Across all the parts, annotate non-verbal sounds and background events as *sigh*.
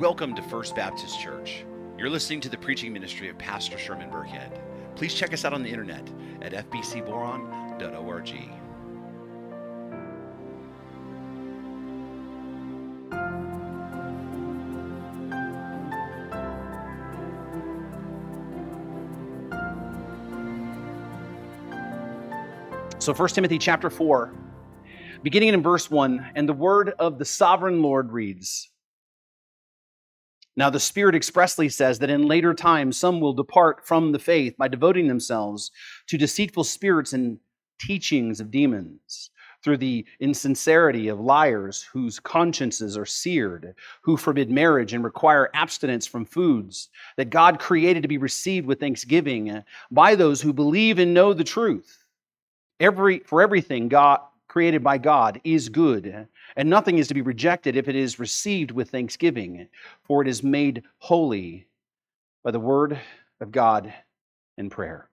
Welcome to First Baptist Church. You're listening to the preaching ministry of Pastor Sherman Burkhead. Please check us out on the internet at fbcboron.org. So 1 Timothy chapter 4, beginning in verse 1, and the word of the sovereign Lord reads Now the Spirit expressly says that in later times some will depart from the faith by devoting themselves to deceitful spirits and teachings of demons, through the insincerity of liars whose consciences are seared, who forbid marriage and require abstinence from foods that God created to be received with thanksgiving by those who believe and know the truth. Every, for everything God created by God is good, and nothing is to be rejected if it is received with thanksgiving, for it is made holy by the word of God and prayer.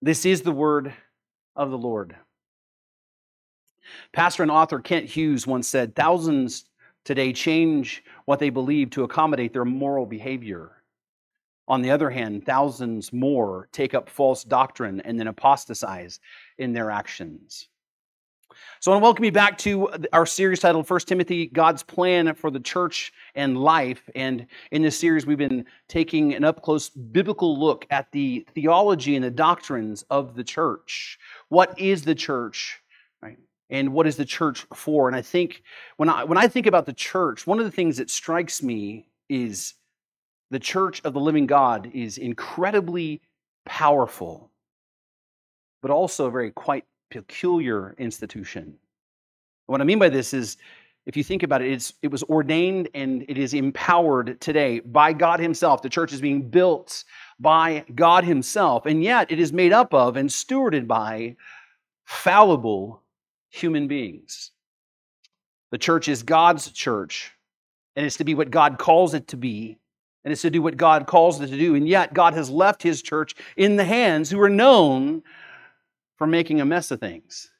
This is the word of the Lord. Pastor and author Kent Hughes once said, Thousands today change what they believe to accommodate their moral behavior. On the other hand, thousands more take up false doctrine and then apostatize in their actions. So I want to welcome you back to our series titled 1 Timothy God's Plan for the Church and Life. And in this series, we've been taking an up close biblical look at the theology and the doctrines of the church. What is the church? And what is the church for? And I think when I, when I think about the church, one of the things that strikes me is the church of the living God is incredibly powerful, but also very quite peculiar institution. What I mean by this is, if you think about it, it was ordained and it is empowered today by God Himself. The church is being built by God Himself, and yet it is made up of and stewarded by fallible human beings. The church is God's church, and it's to be what God calls it to be and it's to do what God calls it to do. And yet, God has left His church in the hands who are known for making a mess of things,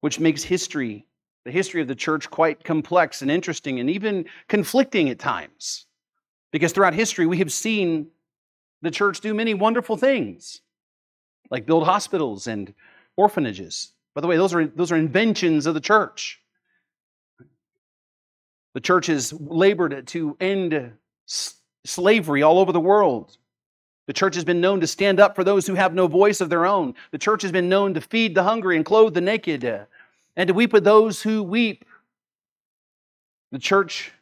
which makes history, the history of the church, quite complex and interesting and even conflicting at times. Because throughout history, we have seen the church do many wonderful things, like build hospitals and orphanages. By the way, those are, those are inventions of the church. The church has labored to end slavery all over the world. The church has been known to stand up for those who have no voice of their own. The church has been known to feed the hungry and clothe the naked and to weep with those who weep. The church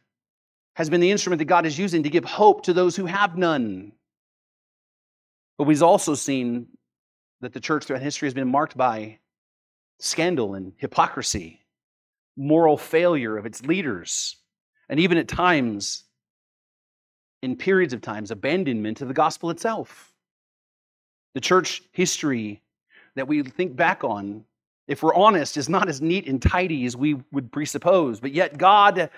has been the instrument that God is using to give hope to those who have none. But we've also seen that the church throughout history has been marked by scandal and hypocrisy, moral failure of its leaders, and even at times in periods of times, abandonment of the gospel itself. The church history that we think back on, if we're honest, is not as neat and tidy as we would presuppose, but yet God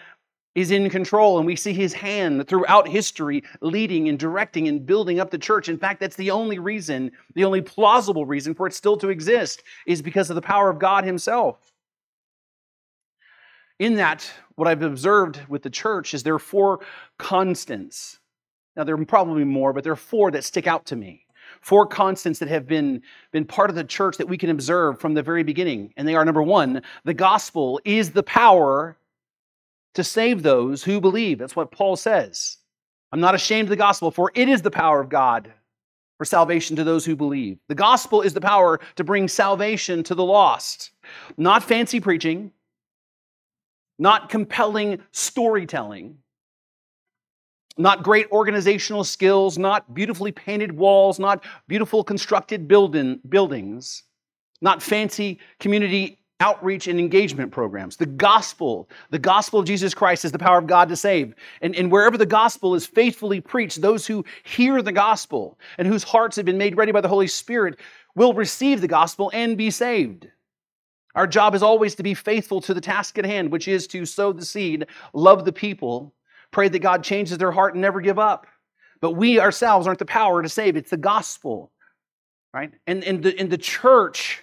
is in control and we see his hand throughout history leading and directing and building up the church. In fact, that's the only reason, the only plausible reason for it still to exist is because of the power of God himself. In that, what I've observed with the church is there are four constants. Now, there are probably more, but there are four that stick out to me. Four constants that have been, been part of the church that we can observe from the very beginning. And they are number one, the gospel is the power to save those who believe. That's what Paul says. I'm not ashamed of the gospel, for it is the power of God for salvation to those who believe. The gospel is the power to bring salvation to the lost. Not fancy preaching, not compelling storytelling, not great organizational skills, not beautifully painted walls, not beautiful constructed building, buildings, not fancy community outreach and engagement programs. The gospel, the gospel of Jesus Christ is the power of God to save. And, and wherever the gospel is faithfully preached, those who hear the gospel and whose hearts have been made ready by the Holy Spirit will receive the gospel and be saved. Our job is always to be faithful to the task at hand, which is to sow the seed, love the people, pray that God changes their heart and never give up. But we ourselves aren't the power to save, it's the gospel, right? And, and, the, and the church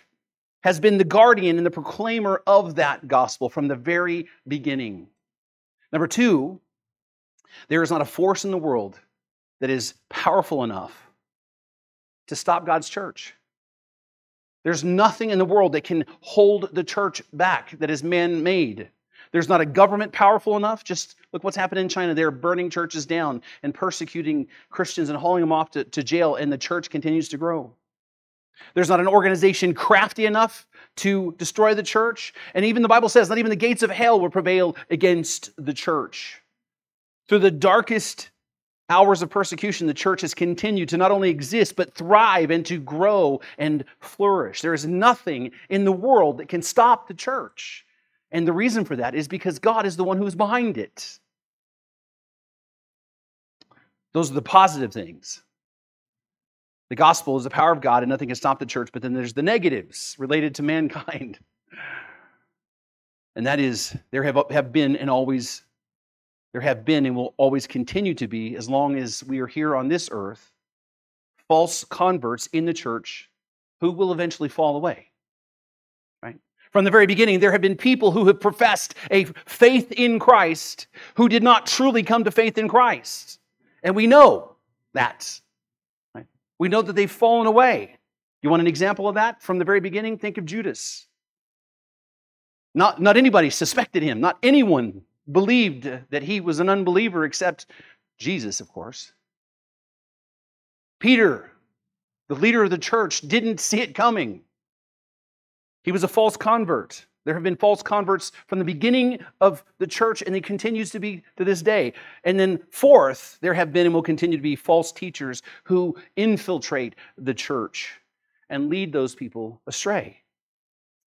has been the guardian and the proclaimer of that gospel from the very beginning. Number two, There is not a force in the world that is powerful enough to stop God's church. There's nothing in the world that can hold the church back that is man made. There's not a government powerful enough. Just look what's happened in China. They're burning churches down and persecuting Christians and hauling them off to, to jail, and the church continues to grow. There's not an organization crafty enough to destroy the church. And even the Bible says, not even the gates of hell will prevail against the church. Through the darkest hours of persecution, the church has continued to not only exist, but thrive and to grow and flourish. There is nothing in the world that can stop the church. And the reason for that is because God is the one who's behind it. Those are the positive things. The gospel is the power of God, and nothing can stop the church. But then there's the negatives related to *laughs* mankind. And that is, there have, have been and always, there have been and will always continue to be, as long as we are here on this earth, false converts in the church who will eventually fall away. Right? From the very beginning, there have been people who have professed a faith in Christ who did not truly come to faith in Christ. And we know that. Right? We know that they've fallen away. You want an example of that from the very beginning? Think of Judas. Not, not anybody suspected him, not anyone believed that he was an unbeliever except Jesus, of course. Peter, the leader of the church, didn't see it coming. He was a false convert. There have been false converts from the beginning of the church, and it continues to be to this day. And then, fourth, there have been and will continue to be false teachers who infiltrate the church and lead those people astray.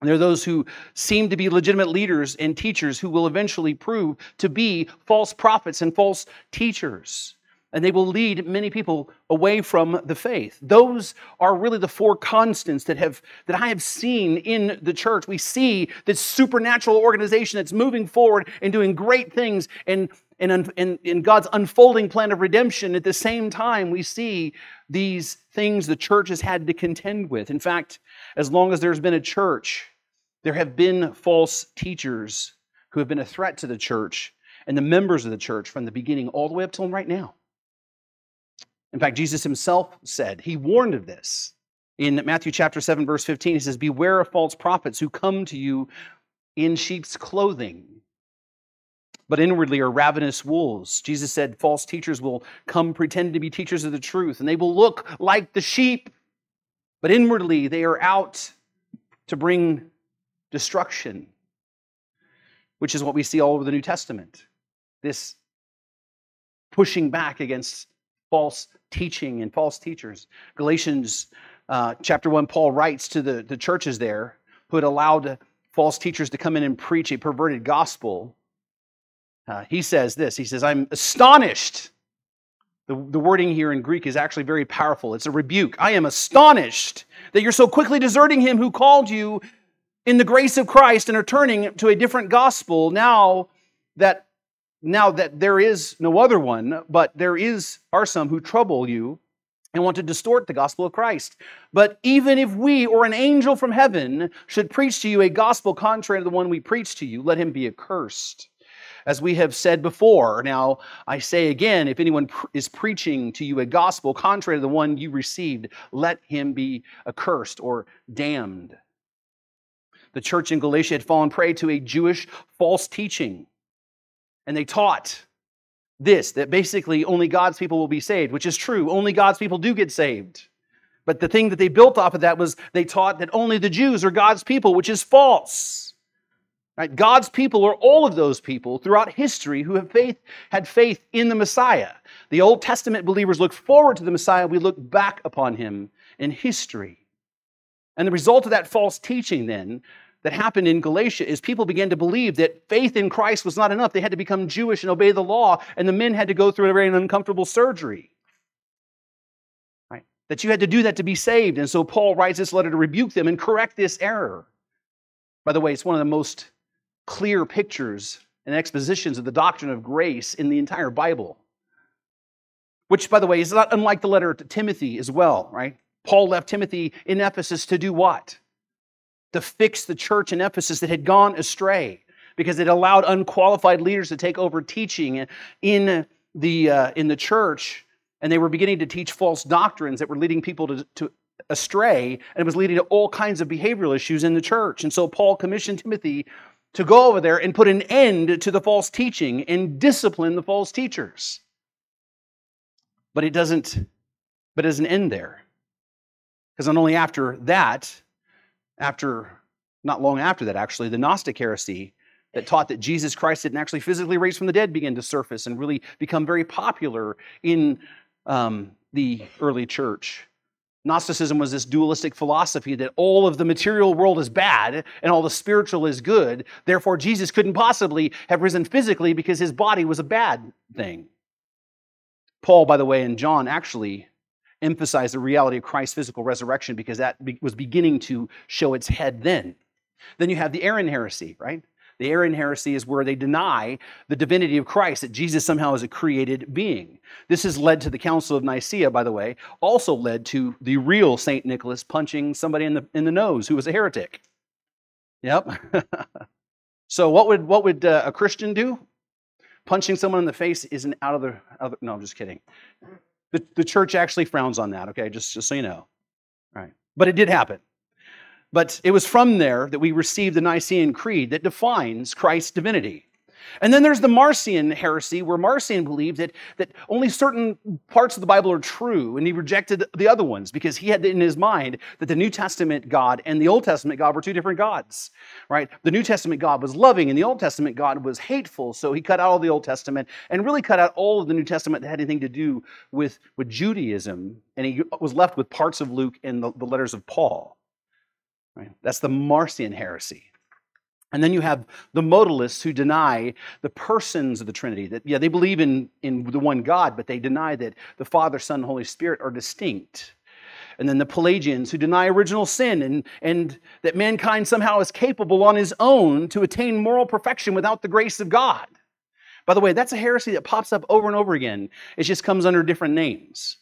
And there are those who seem to be legitimate leaders and teachers who will eventually prove to be false prophets and false teachers and they will lead many people away from the faith. Those are really the four constants that have that I have seen in the church. We see this supernatural organization that's moving forward and doing great things and in, in, in God's unfolding plan of redemption, at the same time, we see these things the church has had to contend with. In fact, as long as there's been a church, there have been false teachers who have been a threat to the church and the members of the church from the beginning all the way up till right now. In fact, Jesus himself said, he warned of this. In Matthew chapter 7, verse 15, he says, Beware of false prophets who come to you in sheep's clothing, but inwardly are ravenous wolves. Jesus said, False teachers will come pretend to be teachers of the truth, and they will look like the sheep, but inwardly they are out to bring destruction, which is what we see all over the New Testament. This pushing back against false teaching and false teachers. Galatians uh, chapter 1, Paul writes to the, the churches there who had allowed false teachers to come in and preach a perverted gospel. Uh, he says this He says, I'm astonished. The, the wording here in Greek is actually very powerful. It's a rebuke. I am astonished that you're so quickly deserting him who called you in the grace of Christ and are turning to a different gospel now that now that there is no other one, but there is are some who trouble you and want to distort the gospel of Christ. But even if we or an angel from heaven should preach to you a gospel contrary to the one we preach to you, let him be accursed. As we have said before, now I say again, if anyone pr- is preaching to you a gospel contrary to the one you received, let him be accursed or damned. The church in Galatia had fallen prey to a Jewish false teaching and they taught this that basically only God's people will be saved, which is true. Only God's people do get saved. But the thing that they built off of that was they taught that only the Jews are God's people, which is false. Right? God's people are all of those people throughout history who have faith, had faith in the Messiah. The Old Testament believers look forward to the Messiah, we look back upon him in history. And the result of that false teaching then that happened in Galatia is people began to believe that faith in Christ was not enough. They had to become Jewish and obey the law, and the men had to go through a very uncomfortable surgery. Right? That you had to do that to be saved. And so Paul writes this letter to rebuke them and correct this error. By the way, it's one of the most clear pictures and expositions of the doctrine of grace in the entire Bible. Which, by the way, is not unlike the letter to Timothy as well, right? Paul left Timothy in Ephesus to do what? to fix the church in Ephesus that had gone astray because it allowed unqualified leaders to take over teaching in the uh, in the church and they were beginning to teach false doctrines that were leading people to, to astray and it was leading to all kinds of behavioral issues in the church and so paul commissioned timothy to go over there and put an end to the false teaching and discipline the false teachers but it doesn't but it doesn't end there because not only after that after not long after that actually the gnostic heresy that taught that jesus christ didn't actually physically raise from the dead began to surface and really become very popular in um, the early church. Gnosticism was this dualistic philosophy that all of the material world is bad and all the spiritual is good. Therefore, Jesus couldn't possibly have risen physically because his body was a bad thing. Paul, by the way, and John actually emphasized the reality of Christ's physical resurrection because that was beginning to show its head then. Then you have the Arian heresy, right? The Arian heresy is where they deny the divinity of Christ, that Jesus somehow is a created being. This has led to the Council of Nicaea, by the way, also led to the real St. Nicholas punching somebody in the, in the nose who was a heretic. Yep. *laughs* so, what would, what would uh, a Christian do? Punching someone in the face isn't out of the. Out of no, I'm just kidding. The, the church actually frowns on that, okay? Just, just so you know. All right. But it did happen. But it was from there that we received the Nicene Creed that defines Christ's divinity. And then there's the Marcion heresy, where Marcion believed that, that only certain parts of the Bible are true, and he rejected the other ones because he had in his mind that the New Testament God and the Old Testament God were two different gods, right? The New Testament God was loving, and the Old Testament God was hateful, so he cut out all the Old Testament and really cut out all of the New Testament that had anything to do with, with Judaism, and he was left with parts of Luke and the, the letters of Paul. Right? That's the Marcion heresy. And then you have the modalists who deny the persons of the Trinity. That yeah, they believe in, in the one God, but they deny that the Father, Son, and Holy Spirit are distinct. And then the Pelagians who deny original sin and, and that mankind somehow is capable on his own to attain moral perfection without the grace of God. By the way, that's a heresy that pops up over and over again. It just comes under different names.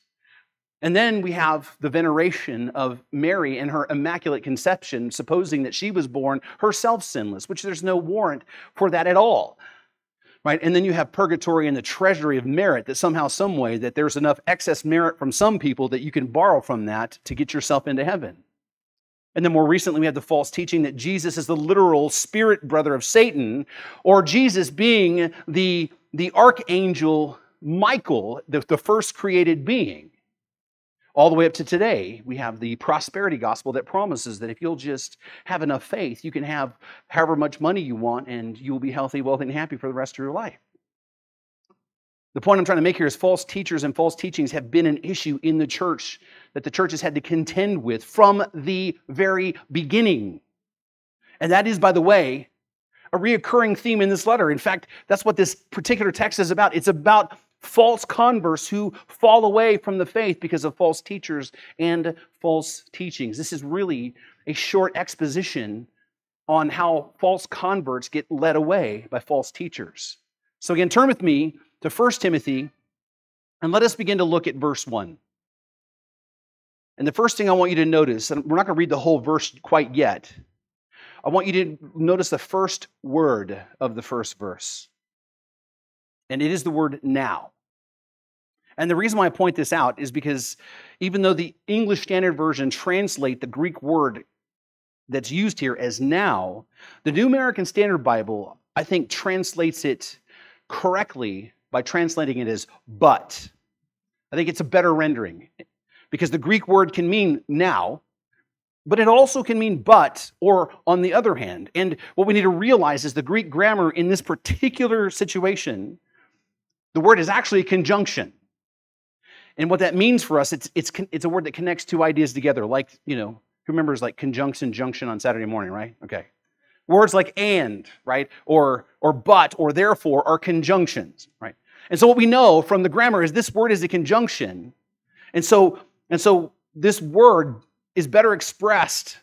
And then we have the veneration of Mary and her immaculate conception, supposing that she was born herself sinless, which there's no warrant for that at all. Right? And then you have purgatory and the treasury of merit that somehow, some way, that there's enough excess merit from some people that you can borrow from that to get yourself into heaven. And then more recently, we have the false teaching that Jesus is the literal spirit brother of Satan, or Jesus being the, the archangel Michael, the, the first created being all the way up to today, we have the prosperity gospel that promises that if you'll just have enough faith, you can have however much money you want and you'll be healthy, wealthy, and happy for the rest of your life. The point I'm trying to make here is false teachers and false teachings have been an issue in the church that the church has had to contend with from the very beginning. And that is, by the way, a reoccurring theme in this letter. In fact, that's what this particular text is about. It's about false converts who fall away from the faith because of false teachers and false teachings. This is really a short exposition on how false converts get led away by false teachers. So, again, turn with me to 1 Timothy and let us begin to look at verse 1. And the first thing I want you to notice, and we're not going to read the whole verse quite yet, I want you to notice the first word of the first verse. And it is the word now. And the reason why I point this out is because even though the English Standard Version translate the Greek word that's used here as now, the New American Standard Bible, I think, translates it correctly by translating it as but. I think it's a better rendering because the Greek word can mean now, but it also can mean but or on the other hand. And what we need to realize is the Greek grammar in this particular situation, the word is actually a conjunction. And what that means for us, it's, it's, it's a word that connects two ideas together, like, you know, who remembers like conjunction junction on Saturday morning, right? Okay. Words like and, right? Or, or but, or therefore are conjunctions, right? And so what we know from the grammar is this word is a conjunction. And so, and so this word is better expressed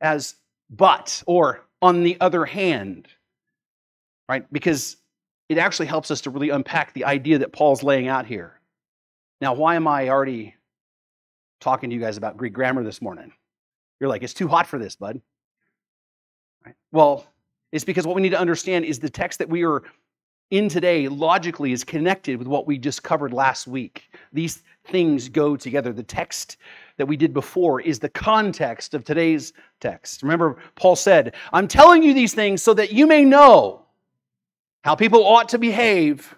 as but or on the other hand, right? Because it actually helps us to really unpack the idea that Paul's laying out here. Now, why am I already talking to you guys about Greek grammar this morning? You're like, it's too hot for this, bud. Right? Well, it's because what we need to understand is the text that we are in today logically is connected with what we just covered last week. These things go together. The text that we did before is the context of today's text. Remember, Paul said, I'm telling you these things so that you may know how people ought to behave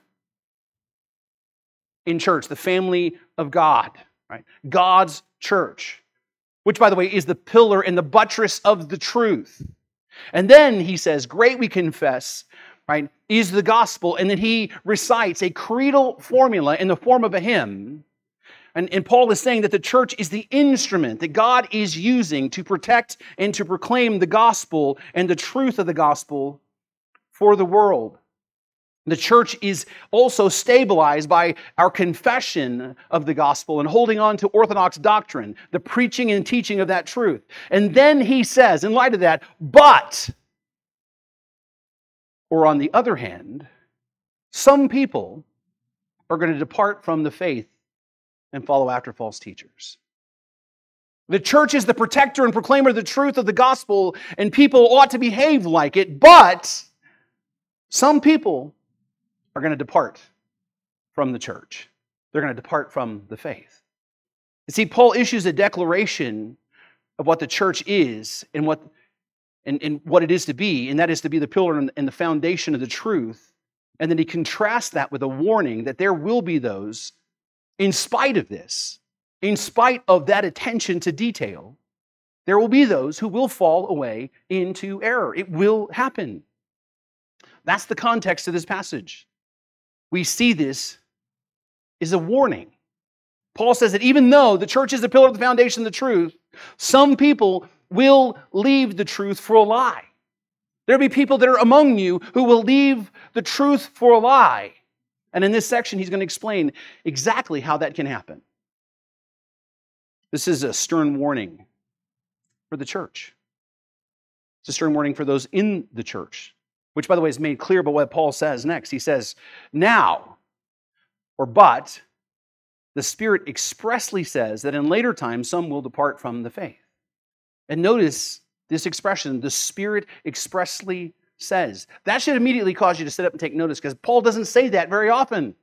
in church, the family of God, right? God's church, which, by the way, is the pillar and the buttress of the truth. And then he says, Great we confess, right, is the gospel. And then he recites a creedal formula in the form of a hymn. And, and Paul is saying that the church is the instrument that God is using to protect and to proclaim the gospel and the truth of the gospel for the world. The church is also stabilized by our confession of the gospel and holding on to orthodox doctrine, the preaching and teaching of that truth. And then he says, in light of that, but, or on the other hand, some people are going to depart from the faith and follow after false teachers. The church is the protector and proclaimer of the truth of the gospel, and people ought to behave like it, but some people are going to depart from the church. They're going to depart from the faith. You see, Paul issues a declaration of what the church is and what, and, and what it is to be, and that is to be the pillar and, and the foundation of the truth. And then he contrasts that with a warning that there will be those, in spite of this, in spite of that attention to detail, there will be those who will fall away into error. It will happen. That's the context of this passage we see this is a warning. Paul says that even though the church is the pillar of the foundation of the truth, some people will leave the truth for a lie. There'll be people that are among you who will leave the truth for a lie. And in this section, he's going to explain exactly how that can happen. This is a stern warning for the church. It's a stern warning for those in the church which, by the way, is made clear by what Paul says next. He says, Now, or but, the Spirit expressly says that in later times some will depart from the faith. And notice this expression, the Spirit expressly says. That should immediately cause you to sit up and take notice because Paul doesn't say that very often.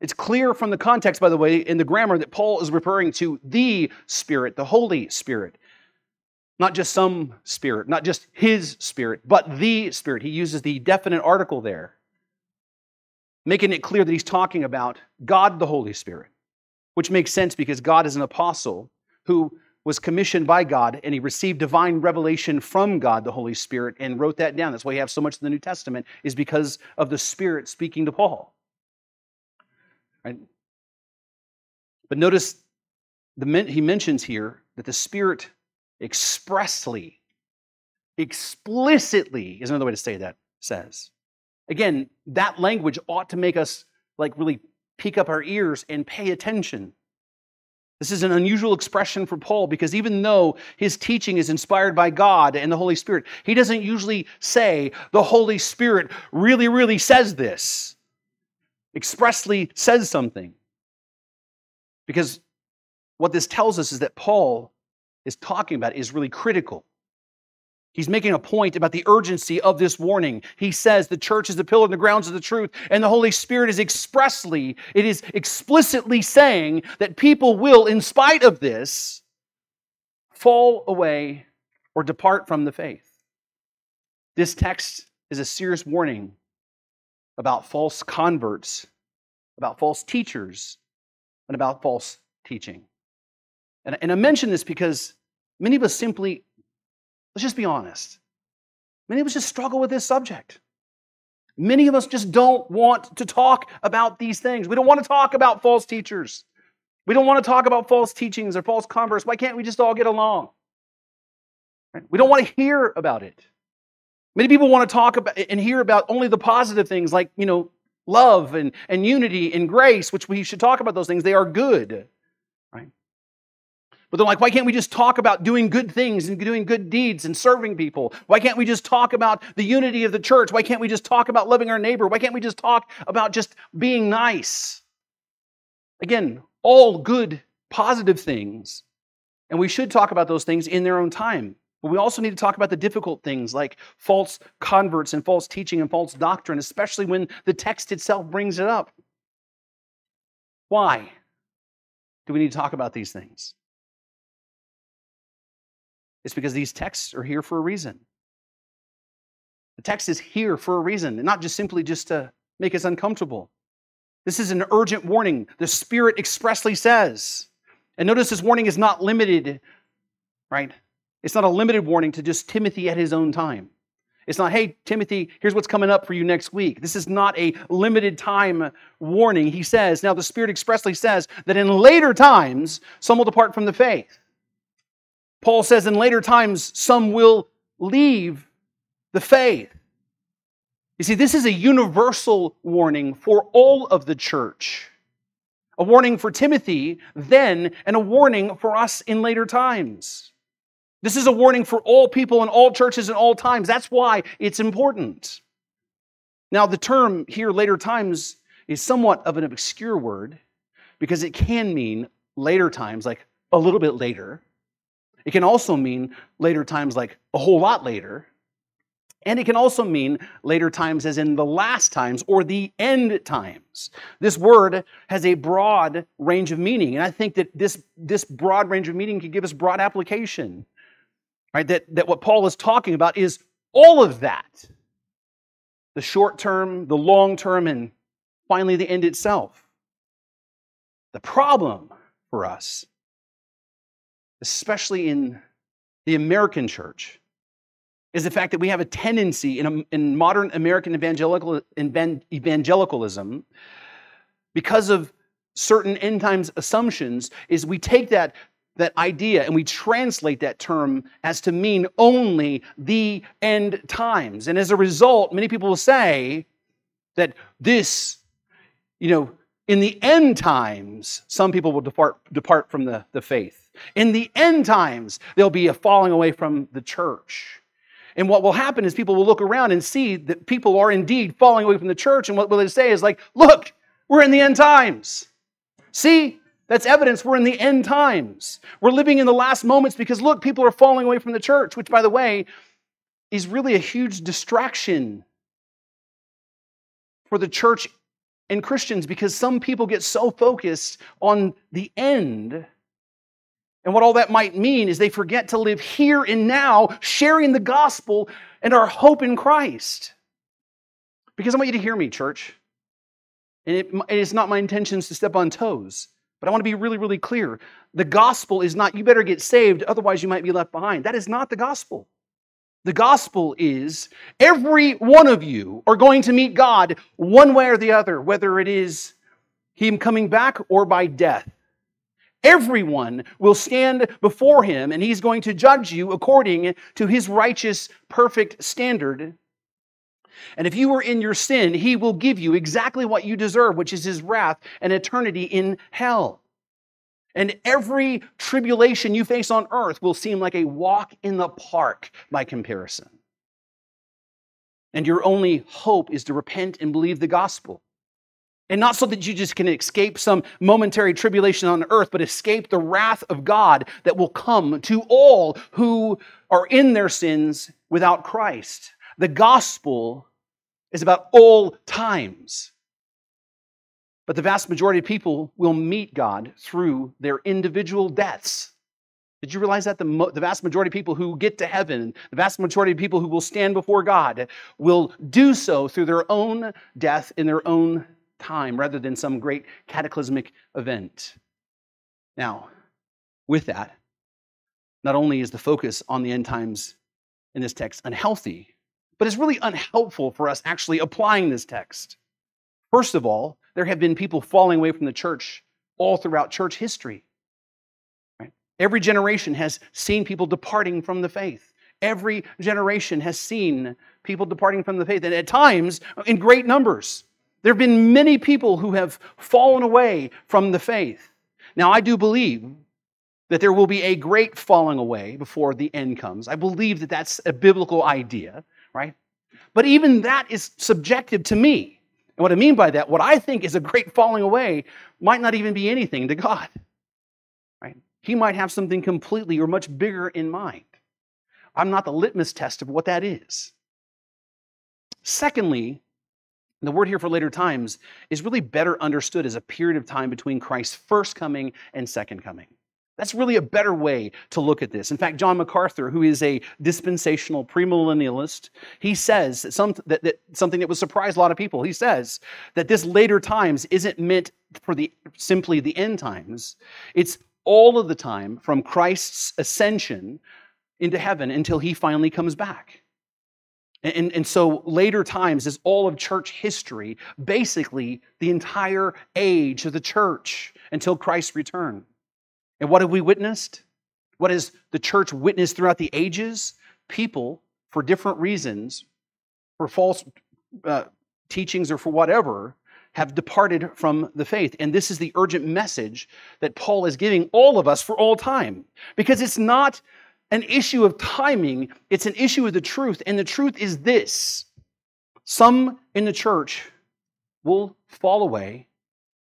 It's clear from the context, by the way, in the grammar that Paul is referring to the Spirit, the Holy Spirit. Not just some spirit, not just his spirit, but the spirit. He uses the definite article there, making it clear that he's talking about God the Holy Spirit, which makes sense because God is an apostle who was commissioned by God and he received divine revelation from God the Holy Spirit and wrote that down. That's why you have so much in the New Testament, is because of the Spirit speaking to Paul. Right? But notice the, he mentions here that the Spirit expressly, explicitly is another way to say that, says. Again, that language ought to make us like really peek up our ears and pay attention. This is an unusual expression for Paul because even though his teaching is inspired by God and the Holy Spirit, he doesn't usually say, the Holy Spirit really, really says this, expressly says something. Because what this tells us is that Paul is talking about is really critical. He's making a point about the urgency of this warning. He says the church is the pillar and the grounds of the truth, and the Holy Spirit is expressly, it is explicitly saying that people will, in spite of this, fall away or depart from the faith. This text is a serious warning about false converts, about false teachers, and about false teaching. And, and I mention this because many of us simply, let's just be honest, many of us just struggle with this subject. Many of us just don't want to talk about these things. We don't want to talk about false teachers. We don't want to talk about false teachings or false converts. Why can't we just all get along? We don't want to hear about it. Many people want to talk about and hear about only the positive things like, you know, love and, and unity and grace, which we should talk about those things. They are good. But they're like, why can't we just talk about doing good things and doing good deeds and serving people? Why can't we just talk about the unity of the church? Why can't we just talk about loving our neighbor? Why can't we just talk about just being nice? Again, all good, positive things. And we should talk about those things in their own time. But we also need to talk about the difficult things like false converts and false teaching and false doctrine, especially when the text itself brings it up. Why do we need to talk about these things? It's because these texts are here for a reason. The text is here for a reason, and not just simply just to make us uncomfortable. This is an urgent warning. The Spirit expressly says. And notice this warning is not limited, right? It's not a limited warning to just Timothy at his own time. It's not, hey, Timothy, here's what's coming up for you next week. This is not a limited time warning. He says, now the Spirit expressly says that in later times, some will depart from the faith. Paul says in later times, some will leave the faith. You see, this is a universal warning for all of the church. A warning for Timothy then, and a warning for us in later times. This is a warning for all people in all churches in all times. That's why it's important. Now, the term here, later times, is somewhat of an obscure word because it can mean later times, like a little bit later. It can also mean later times, like a whole lot later. And it can also mean later times, as in the last times or the end times. This word has a broad range of meaning. And I think that this, this broad range of meaning can give us broad application. Right? That, that what Paul is talking about is all of that the short term, the long term, and finally the end itself. The problem for us, especially in the American church, is the fact that we have a tendency in, in modern American evangelical, evangelicalism, because of certain end times assumptions, is we take that, that idea and we translate that term as to mean only the end times. And as a result, many people will say that this, you know, in the end times, some people will depart, depart from the, the faith. In the end times, there'll be a falling away from the church. And what will happen is people will look around and see that people are indeed falling away from the church. And what will they say is like, look, we're in the end times. See, that's evidence we're in the end times. We're living in the last moments because look, people are falling away from the church, which, by the way, is really a huge distraction for the church and Christians because some people get so focused on the end and what all that might mean is they forget to live here and now, sharing the gospel and our hope in Christ. Because I want you to hear me, church. And it, it is not my intentions to step on toes, but I want to be really, really clear. The gospel is not, you better get saved, otherwise you might be left behind. That is not the gospel. The gospel is every one of you are going to meet God one way or the other, whether it is Him coming back or by death. Everyone will stand before him, and he's going to judge you according to his righteous, perfect standard. And if you were in your sin, he will give you exactly what you deserve, which is his wrath and eternity in hell. And every tribulation you face on earth will seem like a walk in the park by comparison. And your only hope is to repent and believe the gospel. And not so that you just can escape some momentary tribulation on earth, but escape the wrath of God that will come to all who are in their sins without Christ. The gospel is about all times. But the vast majority of people will meet God through their individual deaths. Did you realize that? The, mo- the vast majority of people who get to heaven, the vast majority of people who will stand before God, will do so through their own death in their own time rather than some great cataclysmic event. Now, with that, not only is the focus on the end times in this text unhealthy, but it's really unhelpful for us actually applying this text. First of all, there have been people falling away from the church all throughout church history. Right? Every generation has seen people departing from the faith. Every generation has seen people departing from the faith, and at times in great numbers. There have been many people who have fallen away from the faith. Now, I do believe that there will be a great falling away before the end comes. I believe that that's a biblical idea, right? But even that is subjective to me. And what I mean by that, what I think is a great falling away might not even be anything to God, right? He might have something completely or much bigger in mind. I'm not the litmus test of what that is. Secondly, the word here for later times is really better understood as a period of time between Christ's first coming and second coming. That's really a better way to look at this. In fact, John MacArthur, who is a dispensational premillennialist, he says some, that, that, something that would surprise a lot of people. He says that this later times isn't meant for the simply the end times. It's all of the time from Christ's ascension into heaven until he finally comes back. And, and, so later times is all of church history, basically the entire age of the church until Christ's return. And what have we witnessed? What has the church witnessed throughout the ages? People, for different reasons, for false uh, teachings or for whatever, have departed from the faith. And this is the urgent message that Paul is giving all of us for all time. Because it's not an issue of timing, it's an issue of the truth. And the truth is this some in the church will fall away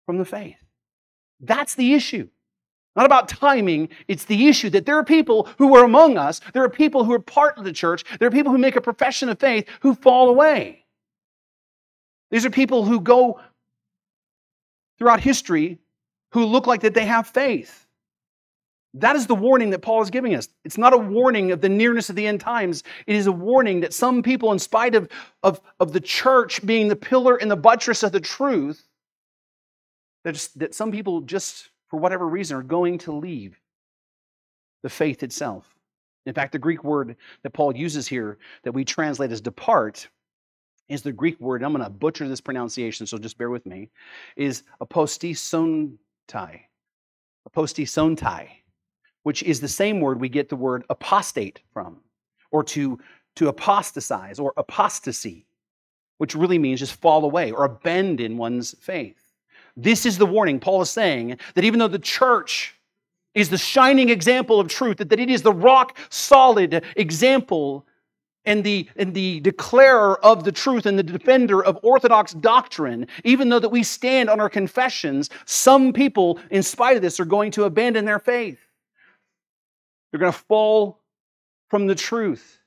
from the faith. That's the issue. Not about timing, it's the issue that there are people who are among us, there are people who are part of the church, there are people who make a profession of faith who fall away. These are people who go throughout history who look like that they have faith. That is the warning that Paul is giving us. It's not a warning of the nearness of the end times. It is a warning that some people, in spite of, of, of the church being the pillar and the buttress of the truth, that, that some people just for whatever reason, are going to leave the faith itself. In fact, the Greek word that Paul uses here that we translate as depart is the Greek word, I'm going to butcher this pronunciation, so just bear with me, is apostisontai. Apostisontai, which is the same word we get the word apostate from, or to, to apostatize or apostasy, which really means just fall away or abandon one's faith. This is the warning Paul is saying that even though the church is the shining example of truth, that, that it is the rock solid example and the, and the declarer of the truth and the defender of orthodox doctrine, even though that we stand on our confessions, some people, in spite of this, are going to abandon their faith. They're going to fall from the truth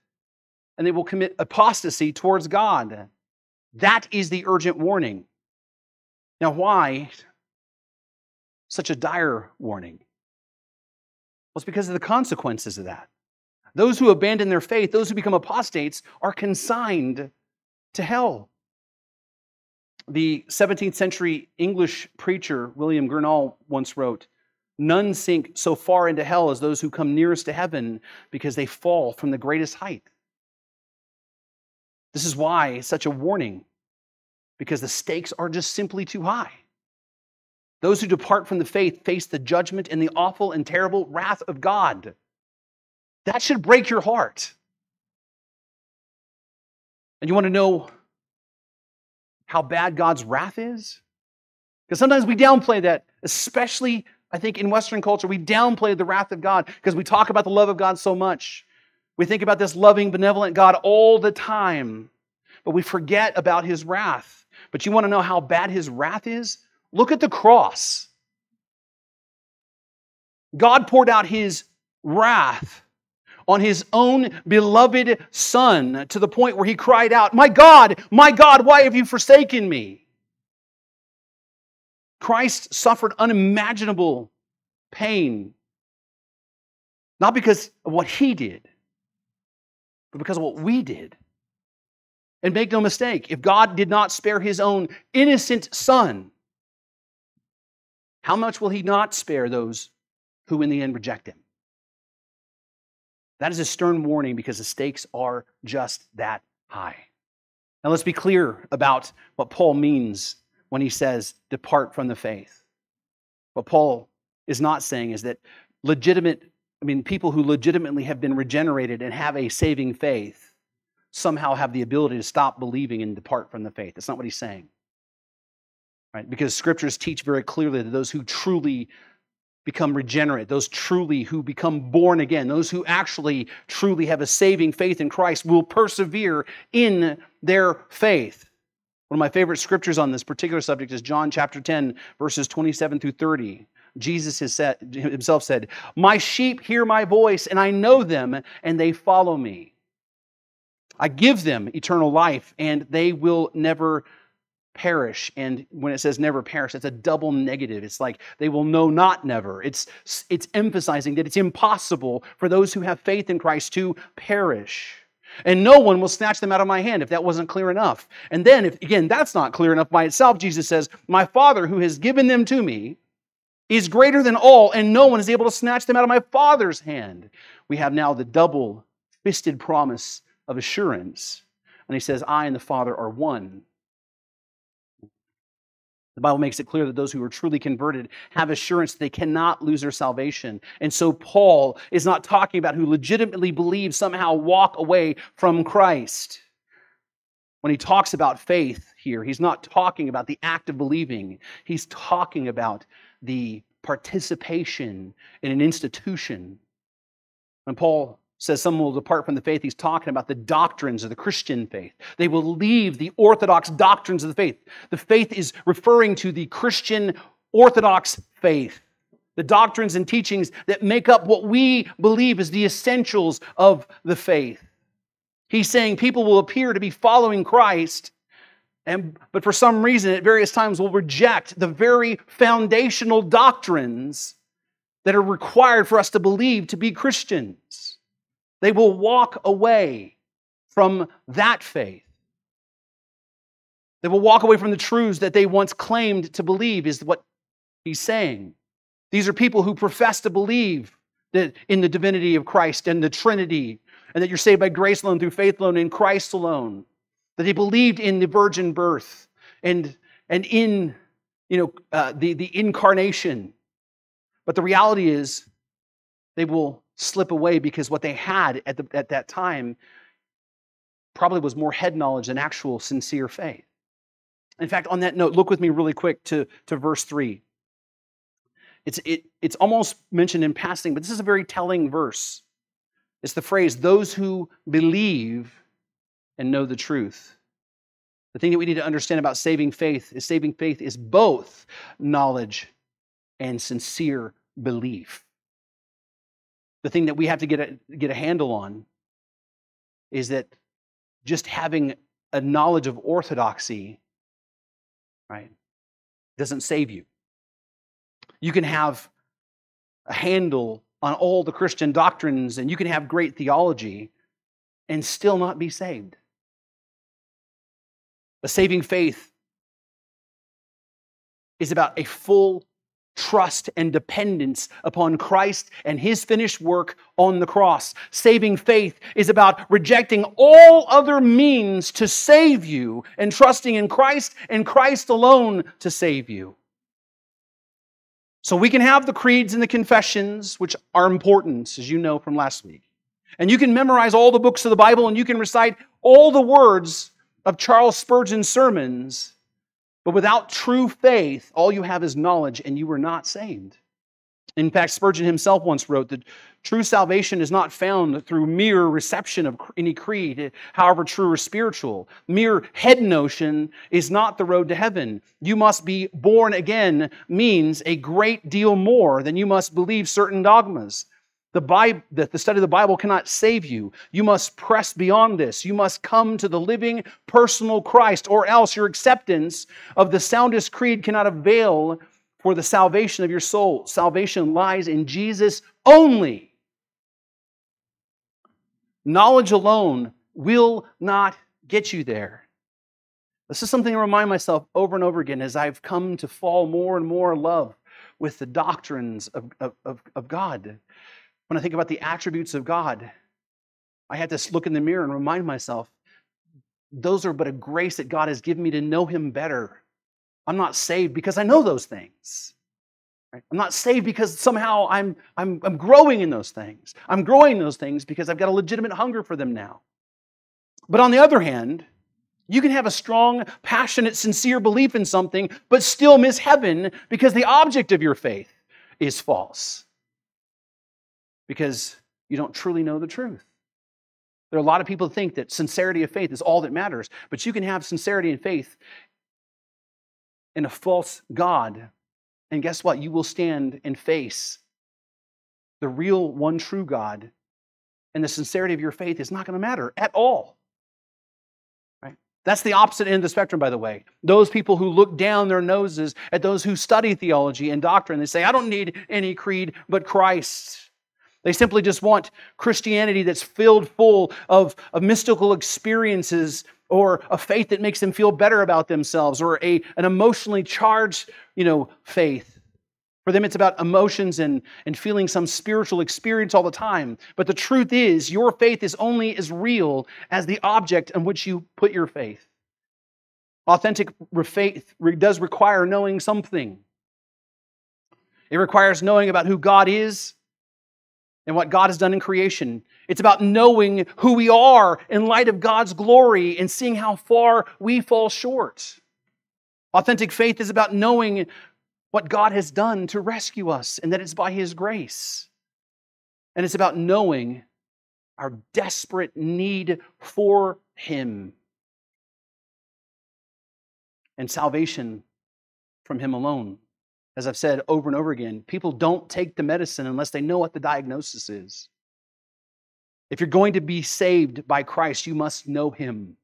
and they will commit apostasy towards God. That is the urgent warning. Now, why such a dire warning? Well, it's because of the consequences of that. Those who abandon their faith, those who become apostates, are consigned to hell. The 17th century English preacher William Gurnall once wrote None sink so far into hell as those who come nearest to heaven because they fall from the greatest height. This is why such a warning because the stakes are just simply too high. Those who depart from the faith face the judgment and the awful and terrible wrath of God. That should break your heart. And you want to know how bad God's wrath is? Because sometimes we downplay that, especially, I think, in Western culture, we downplay the wrath of God because we talk about the love of God so much. We think about this loving, benevolent God all the time, but we forget about his wrath. But you want to know how bad his wrath is? Look at the cross. God poured out his wrath on his own beloved son to the point where he cried out, My God, my God, why have you forsaken me? Christ suffered unimaginable pain, not because of what he did, but because of what we did. And make no mistake, if God did not spare his own innocent son, how much will he not spare those who in the end reject him? That is a stern warning because the stakes are just that high. Now let's be clear about what Paul means when he says, depart from the faith. What Paul is not saying is that legitimate, I mean, people who legitimately have been regenerated and have a saving faith somehow have the ability to stop believing and depart from the faith. That's not what he's saying. Right? Because scriptures teach very clearly that those who truly become regenerate, those truly who become born again, those who actually truly have a saving faith in Christ will persevere in their faith. One of my favorite scriptures on this particular subject is John chapter 10, verses 27 through 30. Jesus said, himself said, My sheep hear my voice, and I know them, and they follow me. I give them eternal life, and they will never perish. And when it says never perish, it's a double negative. It's like they will know not never. It's, it's emphasizing that it's impossible for those who have faith in Christ to perish. And no one will snatch them out of my hand if that wasn't clear enough. And then, if again, that's not clear enough by itself, Jesus says, My Father who has given them to me is greater than all, and no one is able to snatch them out of my Father's hand. We have now the double fisted promise of assurance. And he says, I and the Father are one. The Bible makes it clear that those who are truly converted have assurance they cannot lose their salvation. And so Paul is not talking about who legitimately believe somehow walk away from Christ. When he talks about faith here, he's not talking about the act of believing, he's talking about the participation in an institution. When Paul says some will depart from the faith, he's talking about the doctrines of the Christian faith. They will leave the orthodox doctrines of the faith. The faith is referring to the Christian orthodox faith, the doctrines and teachings that make up what we believe is the essentials of the faith. He's saying people will appear to be following Christ, and, but for some reason, at various times, will reject the very foundational doctrines that are required for us to believe to be Christians. They will walk away from that faith. They will walk away from the truths that they once claimed to believe, is what he's saying. These are people who profess to believe that in the divinity of Christ and the Trinity, and that you're saved by grace alone, through faith alone, in Christ alone. That they believed in the virgin birth and, and in you know, uh, the, the incarnation. But the reality is, they will slip away because what they had at, the, at that time probably was more head knowledge than actual sincere faith. In fact, on that note, look with me really quick to, to verse 3. It's, it, it's almost mentioned in passing, but this is a very telling verse. It's the phrase, those who believe and know the truth. The thing that we need to understand about saving faith is saving faith is both knowledge and sincere belief the thing that we have to get a, get a handle on is that just having a knowledge of orthodoxy, right, doesn't save you. You can have a handle on all the Christian doctrines and you can have great theology and still not be saved. A saving faith is about a full trust and dependence upon Christ and his finished work on the cross. Saving faith is about rejecting all other means to save you and trusting in Christ and Christ alone to save you. So we can have the creeds and the confessions, which are important, as you know from last week. And you can memorize all the books of the Bible and you can recite all the words of Charles Spurgeon's sermons. But without true faith, all you have is knowledge, and you were not saved. In fact, Spurgeon himself once wrote that true salvation is not found through mere reception of any creed, however true or spiritual. Mere head notion is not the road to heaven. You must be born again means a great deal more than you must believe certain dogmas. The, Bible, the study of the Bible cannot save you. You must press beyond this. You must come to the living, personal Christ, or else your acceptance of the soundest creed cannot avail for the salvation of your soul. Salvation lies in Jesus only. Knowledge alone will not get you there. This is something I remind myself over and over again as I've come to fall more and more in love with the doctrines of, of, of God. When I think about the attributes of God, I have to look in the mirror and remind myself those are but a grace that God has given me to know Him better. I'm not saved because I know those things. I'm not saved because somehow I'm, I'm, I'm growing in those things. I'm growing in those things because I've got a legitimate hunger for them now. But on the other hand, you can have a strong, passionate, sincere belief in something, but still miss heaven because the object of your faith is false because you don't truly know the truth. There are a lot of people who think that sincerity of faith is all that matters, but you can have sincerity and faith in a false God And guess what? You will stand and face the real one true God, and the sincerity of your faith is not going to matter at all. That's the opposite end of the spectrum, by the way. Those people who look down their noses at those who study theology and doctrine, they say, I don't need any creed but Christ. They simply just want Christianity that's filled full of, of mystical experiences or a faith that makes them feel better about themselves or a, an emotionally charged you know, faith. For them, it's about emotions and, and feeling some spiritual experience all the time. But the truth is, your faith is only as real as the object in which you put your faith. Authentic faith does require knowing something. It requires knowing about who God is and what God has done in creation. It's about knowing who we are in light of God's glory and seeing how far we fall short. Authentic faith is about knowing what God has done to rescue us and that it's by His grace. And it's about knowing our desperate need for Him and salvation from Him alone. As I've said over and over again, people don't take the medicine unless they know what the diagnosis is. If you're going to be saved by Christ, you must know Him.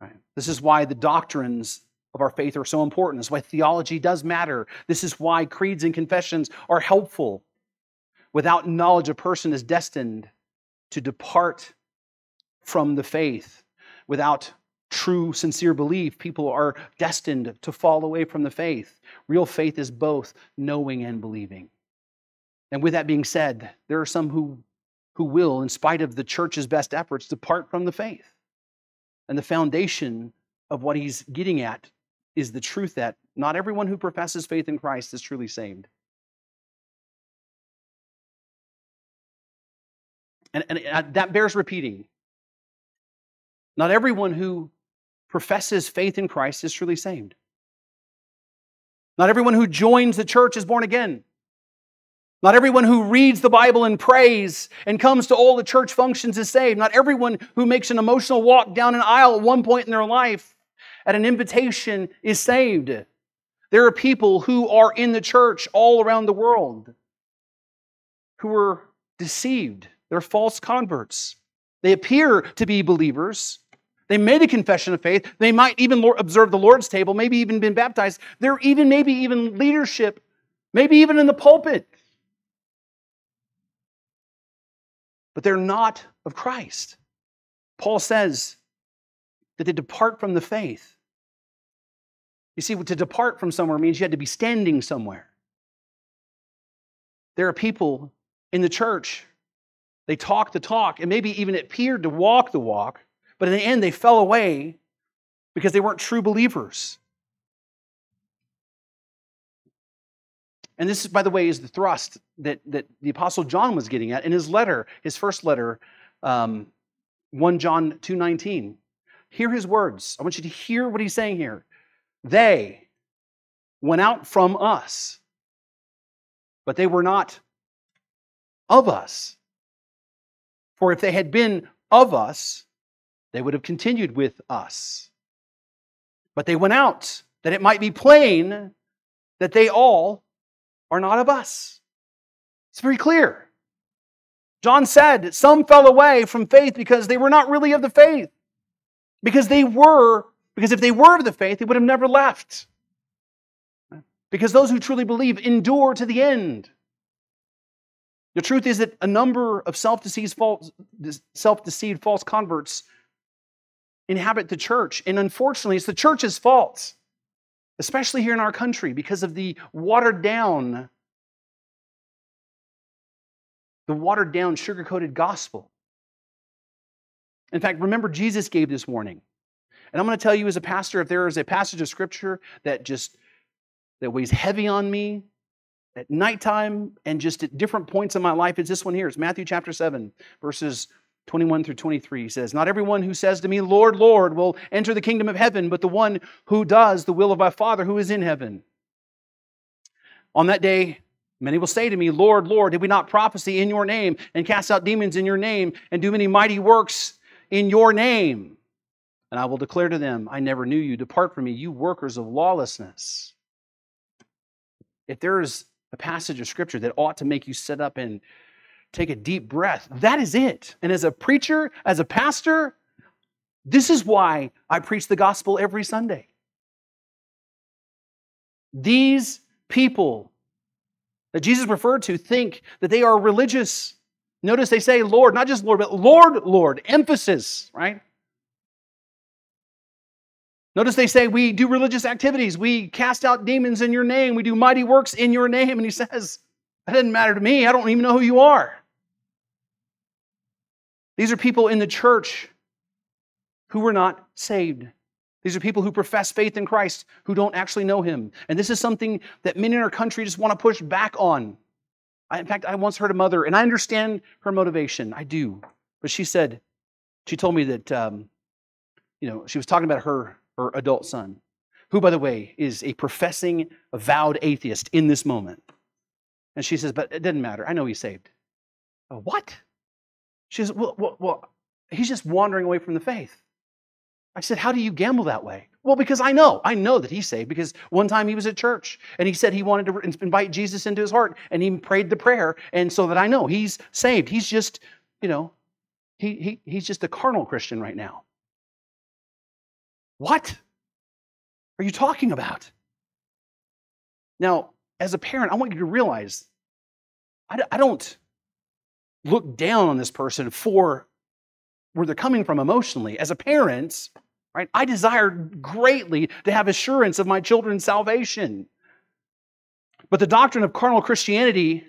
Right? This is why the doctrines of our faith are so important. This is why theology does matter. This is why creeds and confessions are helpful. Without knowledge, a person is destined to depart from the faith. Without true, sincere belief, people are destined to fall away from the faith. Real faith is both knowing and believing. And with that being said, there are some who, who will, in spite of the church's best efforts, depart from the faith. And the foundation of what he's getting at is the truth that not everyone who professes faith in Christ is truly saved. And, and, that bears repeating. Not everyone who professes faith in Christ is truly saved. Not everyone who joins the church is born again. Not everyone who reads the Bible and prays and comes to all the church functions is saved. Not everyone who makes an emotional walk down an aisle at one point in their life at an invitation is saved. There are people who are in the church all around the world who are deceived. They're false converts. They appear to be believers. They made a confession of faith. They might even observe the Lord's table, maybe even been baptized. They're even, maybe even leadership, maybe even in the pulpit. But they're not of Christ. Paul says that they depart from the faith. You see, to depart from somewhere means you had to be standing somewhere. There are people in the church, they talk the talk, and maybe even appeared to walk the walk, but in the end they fell away because they weren't true believers. And this, by the way, is the thrust that, that the Apostle John was getting at in his letter, his first letter, um, 1 John 2.19. Hear his words. I want you to hear what he's saying here. They went out from us, but they were not of us. For if they had been of us, they would have continued with us. But they went out that it might be plain that they all are not of us. It's very clear. John said some fell away from faith because they were not really of the faith, because they were because if they were of the faith, they would have never left. Because those who truly believe endure to the end. The truth is that a number of self-deceived false converts inhabit the church. And unfortunately, it's the church's fault, especially here in our country, because of the watered down, the watered down, sugar coated gospel. In fact, remember, Jesus gave this warning. And I'm going to tell you as a pastor, if there is a passage of scripture that just that weighs heavy on me at nighttime and just at different points in my life, it's this one here. It's Matthew chapter 7, verses 21 through 23. He says, Not everyone who says to me, Lord, Lord, will enter the kingdom of heaven, but the one who does the will of my Father who is in heaven. On that day, many will say to me, Lord, Lord, did we not prophesy in your name and cast out demons in your name and do many mighty works in your name? And I will declare to them, I never knew you. Depart from me, you workers of lawlessness. if there is a passage of scripture that ought to make you sit up and take a deep breath, that is it. And as a preacher, as a pastor, this is why I preach the gospel every Sunday. These people that Jesus referred to think that they are religious. Notice they say Lord, not just Lord, but Lord, Lord, emphasis, right? Notice they say we do religious activities, we cast out demons in your name, we do mighty works in your name. And he says, That doesn't matter to me. I don't even know who you are. These are people in the church who were not saved. These are people who profess faith in Christ who don't actually know him. And this is something that many in our country just want to push back on. I, in fact, I once heard a mother, and I understand her motivation. I do. But she said, she told me that, um, you know, she was talking about her, her adult son, who, by the way, is a professing, avowed atheist in this moment. And she says, but it didn't matter. I know he's saved. Oh, what? She says, well, well, well, he's just wandering away from the faith. I said, How do you gamble that way? Well, because I know. I know that he's saved because one time he was at church and he said he wanted to invite Jesus into his heart and he prayed the prayer. And so that I know he's saved. He's just, you know, he, he, he's just a carnal Christian right now. What are you talking about? Now, as a parent, I want you to realize I, I don't look down on this person for where they're coming from emotionally. As a parent, Right? I desire greatly to have assurance of my children's salvation. But the doctrine of carnal Christianity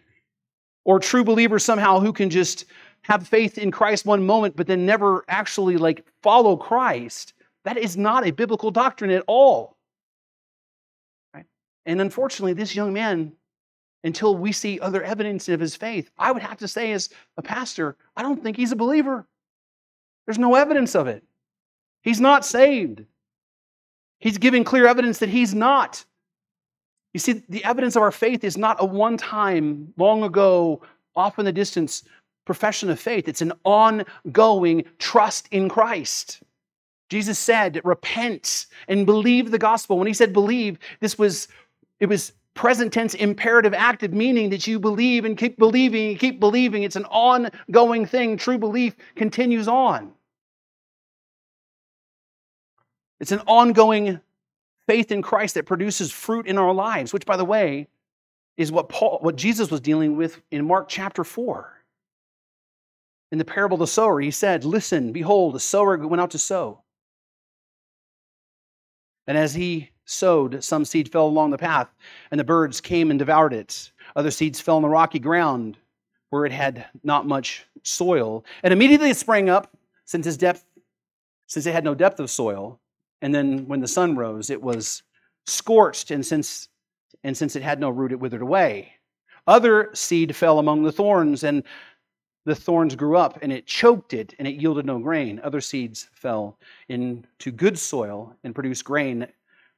or true believers somehow who can just have faith in Christ one moment but then never actually like follow Christ, that is not a biblical doctrine at all. And unfortunately, this young man, until we see other evidence of his faith, I would have to say, as a pastor, I don't think he's a believer. There's no evidence of it. He's not saved. He's giving clear evidence that he's not. You see, the evidence of our faith is not a one time, long ago, off in the distance profession of faith. It's an ongoing trust in Christ. Jesus said, repent and believe the gospel. When he said believe, this was, it was present tense imperative active, meaning that you believe and keep believing and keep believing. It's an ongoing thing. True belief continues on. It's an ongoing faith in Christ that produces fruit in our lives, which, by the way, is what Paul, what Jesus was dealing with in Mark chapter 4. In the parable of the sower, he said, Listen, behold, the sower went out to sow. And as he sowed, some seed fell along the path, and the birds came and devoured it. Other seeds fell on the rocky ground where it had not much soil. And immediately it sprang up, since depth, since it had no depth of soil. And then when the sun rose, it was scorched, and since, and since it had no root, it withered away. Other seed fell among the thorns, and the thorns grew up, and it choked it, and it yielded no grain. Other seeds fell into good soil and produced grain,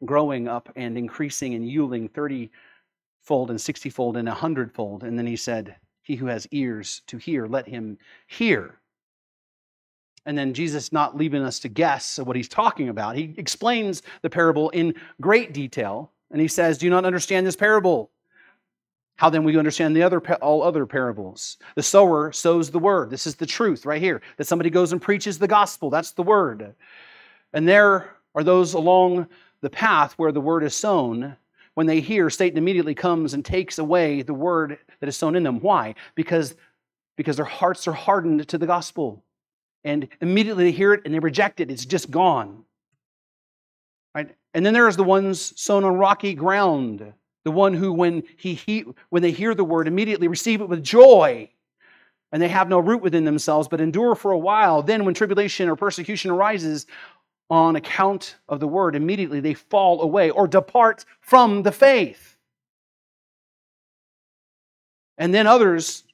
growing up and increasing and yielding 30 fold and 60 fold and a hundredfold. And then he said, He who has ears to hear, let him hear. And then Jesus not leaving us to guess what he's talking about. He explains the parable in great detail. And he says, Do you not understand this parable? How then will you understand the other all other parables? The sower sows the word. This is the truth right here. That somebody goes and preaches the gospel. That's the word. And there are those along the path where the word is sown. When they hear, Satan immediately comes and takes away the word that is sown in them. Why? Because, because their hearts are hardened to the gospel and immediately they hear it and they reject it. It's just gone. Right? And then there's the ones sown on rocky ground, the one who, when, he, he, when they hear the word, immediately receive it with joy, and they have no root within themselves, but endure for a while. Then, when tribulation or persecution arises on account of the word, immediately they fall away or depart from the faith. And then others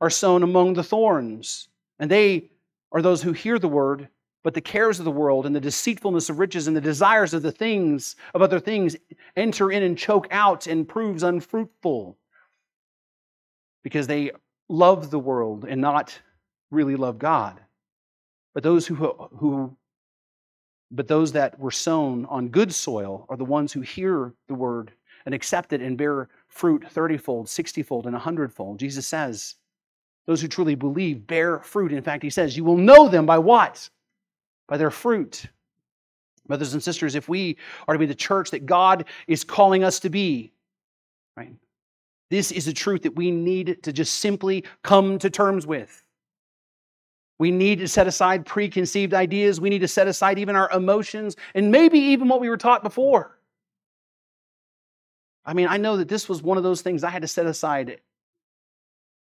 are sown among the thorns, and they are those who hear the word, but the cares of the world and the deceitfulness of riches and the desires of the things of other things enter in and choke out and proves unfruitful because they love the world and not really love God. But those who, who but those that were sown on good soil are the ones who hear the word and accept it and bear fruit 30 fold, 60 fold, and 100 fold. Jesus says, those who truly believe bear fruit. In fact, he says, you will know them by what? By their fruit. Brothers and sisters, if we are to be the church that God is calling us to be, right? This is a truth that we need to just simply come to terms with. We need to set aside preconceived ideas. We need to set aside even our emotions and maybe even what we were taught before. I mean, I know that this was one of those things I had to set aside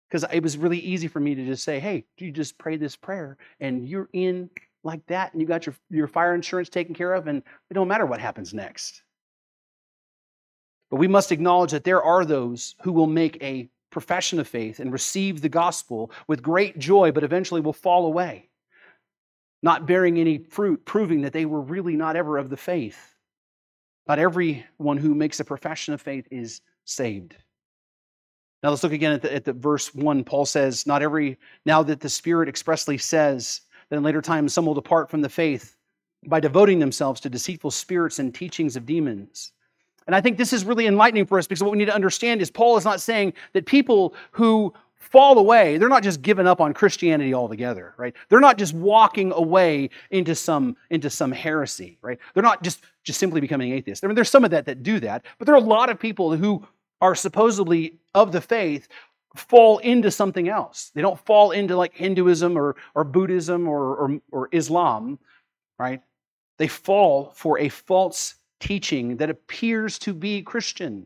because it was really easy for me to just say, hey, you just pray this prayer and you're in like that and you got your, your fire insurance taken care of and it don't matter what happens next. But we must acknowledge that there are those who will make a profession of faith and receive the gospel with great joy, but eventually will fall away, not bearing any fruit, proving that they were really not ever of the faith. Not everyone who makes a profession of faith is saved. Now let's look again at the, at the verse 1. Paul says, Not every, now that the Spirit expressly says that in later times some will depart from the faith by devoting themselves to deceitful spirits and teachings of demons. And I think this is really enlightening for us because what we need to understand is Paul is not saying that people who fall away, they're not just giving up on Christianity altogether, right? They're not just walking away into some into some heresy, right? They're not just just simply becoming atheists. I mean, there's some of that that do that, but there are a lot of people who are supposedly of the faith fall into something else. They don't fall into like Hinduism or, or Buddhism or, or, or Islam, right? They fall for a false teaching that appears to be Christian.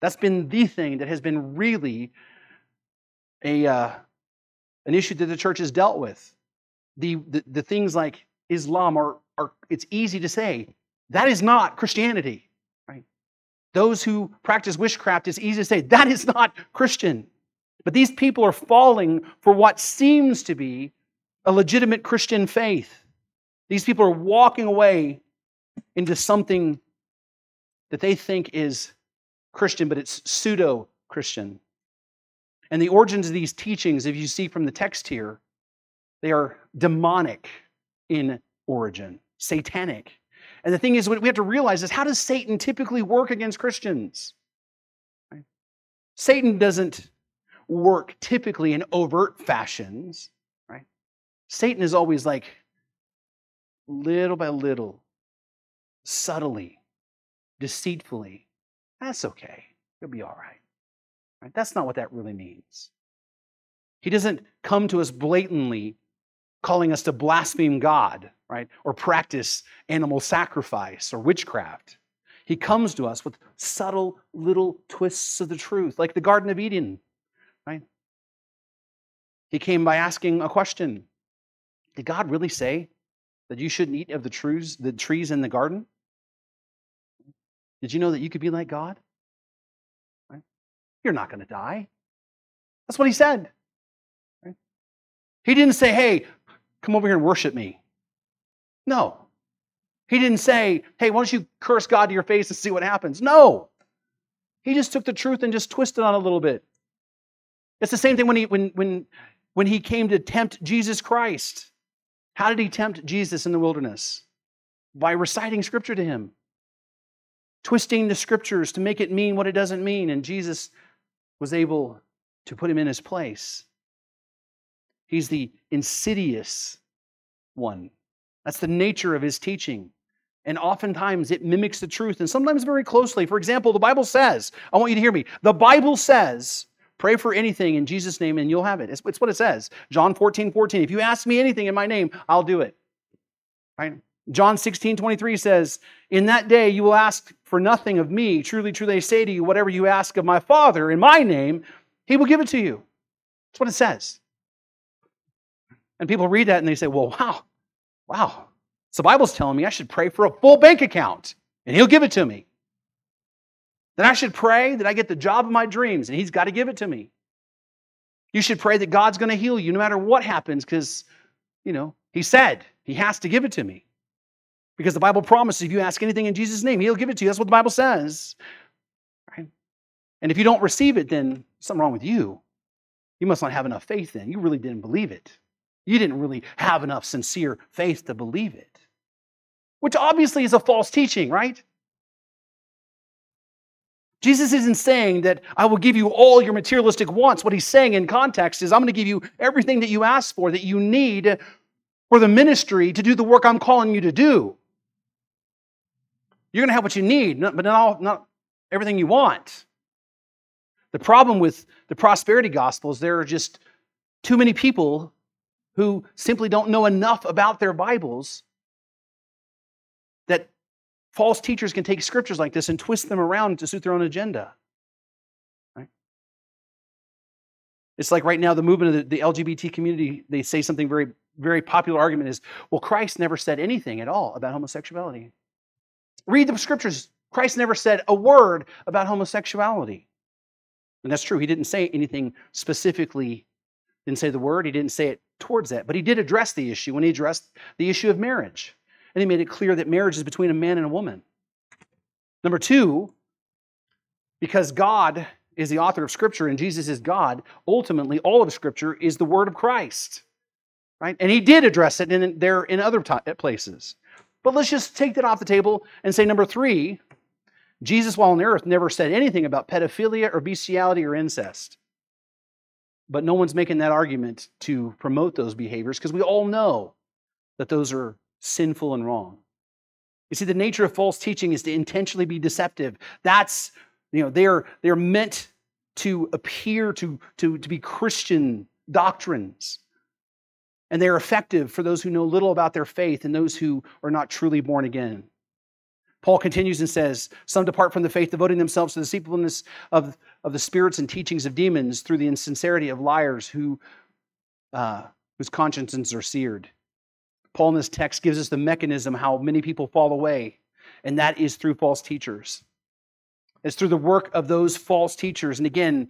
That's been the thing that has been really a, uh, an issue that the church has dealt with. The, the, the things like Islam are, are, it's easy to say, that is not Christianity, right? Those who practice witchcraft, it's easy to say, that is not Christian. But these people are falling for what seems to be a legitimate Christian faith. These people are walking away into something that they think is Christian, but it's pseudo Christian. And the origins of these teachings, if you see from the text here, they are demonic in origin, satanic. And the thing is, what we have to realize is how does Satan typically work against Christians? Right? Satan doesn't work typically in overt fashions, right? Satan is always like little by little, subtly, deceitfully. That's okay. You'll be all right. right. That's not what that really means. He doesn't come to us blatantly calling us to blaspheme God, right? Or practice animal sacrifice or witchcraft. He comes to us with subtle little twists of the truth, like the Garden of Eden, right? He came by asking a question Did God really say that you shouldn't eat of the trees, the trees in the garden? Did you know that you could be like God? Right? You're not going to die. That's what he said. Right? He didn't say, hey, come over here and worship me. No. He didn't say, hey, why don't you curse God to your face and see what happens? No. He just took the truth and just twisted on a little bit. It's the same thing when he, when, when, when he came to tempt Jesus Christ. How did he tempt Jesus in the wilderness? By reciting scripture to him twisting the scriptures to make it mean what it doesn't mean. And Jesus was able to put him in his place. He's the insidious one. That's the nature of his teaching. And oftentimes it mimics the truth, and sometimes very closely. For example, the Bible says, I want you to hear me. The Bible says, pray for anything in Jesus' name and you'll have it. It's, it's what it says. John 14, 14. If you ask me anything in my name, I'll do it. Right? John 16, 23 says, In that day you will ask for nothing of me. Truly, truly, I say to you, whatever you ask of my Father in my name, he will give it to you. That's what it says. And people read that and they say, Well, wow, wow. So the Bible's telling me I should pray for a full bank account and he'll give it to me. Then I should pray that I get the job of my dreams and he's got to give it to me. You should pray that God's going to heal you no matter what happens because, you know, he said he has to give it to me. Because the Bible promises if you ask anything in Jesus' name, He'll give it to you. That's what the Bible says. Right? And if you don't receive it, then something wrong with you. You must not have enough faith then. You really didn't believe it. You didn't really have enough sincere faith to believe it. Which obviously is a false teaching, right? Jesus isn't saying that I will give you all your materialistic wants. What he's saying in context is, I'm going to give you everything that you ask for, that you need for the ministry to do the work I'm calling you to do. You're going to have what you need, but not, all, not everything you want. The problem with the prosperity gospel is there are just too many people who simply don't know enough about their Bibles that false teachers can take scriptures like this and twist them around to suit their own agenda. Right? It's like right now, the movement of the, the LGBT community, they say something very, very popular argument is, well, Christ never said anything at all about homosexuality. Read the scriptures. Christ never said a word about homosexuality. And that's true. He didn't say anything specifically, didn't say the word, he didn't say it towards that. But he did address the issue when he addressed the issue of marriage. And he made it clear that marriage is between a man and a woman. Number two, because God is the author of Scripture and Jesus is God, ultimately all of Scripture is the Word of Christ. Right? And he did address it in, there in other t- places. But let's just take that off the table and say number three, Jesus, while on earth, never said anything about pedophilia or bestiality or incest. But no one's making that argument to promote those behaviors because we all know that those are sinful and wrong. You see, the nature of false teaching is to intentionally be deceptive. That's, you know, they're, they're meant to appear to, to, to be Christian doctrines. And they're effective for those who know little about their faith and those who are not truly born again. Paul continues and says, Some depart from the faith, devoting themselves to the deceitfulness of, of the spirits and teachings of demons through the insincerity of liars who, uh, whose consciences are seared. Paul in this text gives us the mechanism how many people fall away, and that is through false teachers. It's through the work of those false teachers. And again,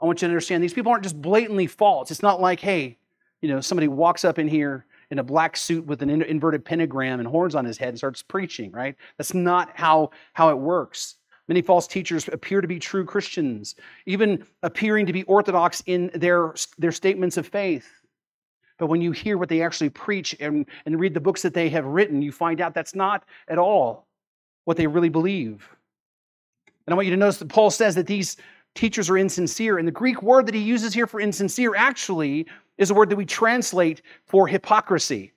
I want you to understand these people aren't just blatantly false. It's not like, hey, you know, somebody walks up in here in a black suit with an inverted pentagram and horns on his head and starts preaching, right? That's not how, how it works. Many false teachers appear to be true Christians, even appearing to be orthodox in their, their statements of faith. But when you hear what they actually preach and, and read the books that they have written, you find out that's not at all what they really believe. And I want you to notice that Paul says that these teachers are insincere. And the Greek word that he uses here for insincere actually is a word that we translate for hypocrisy.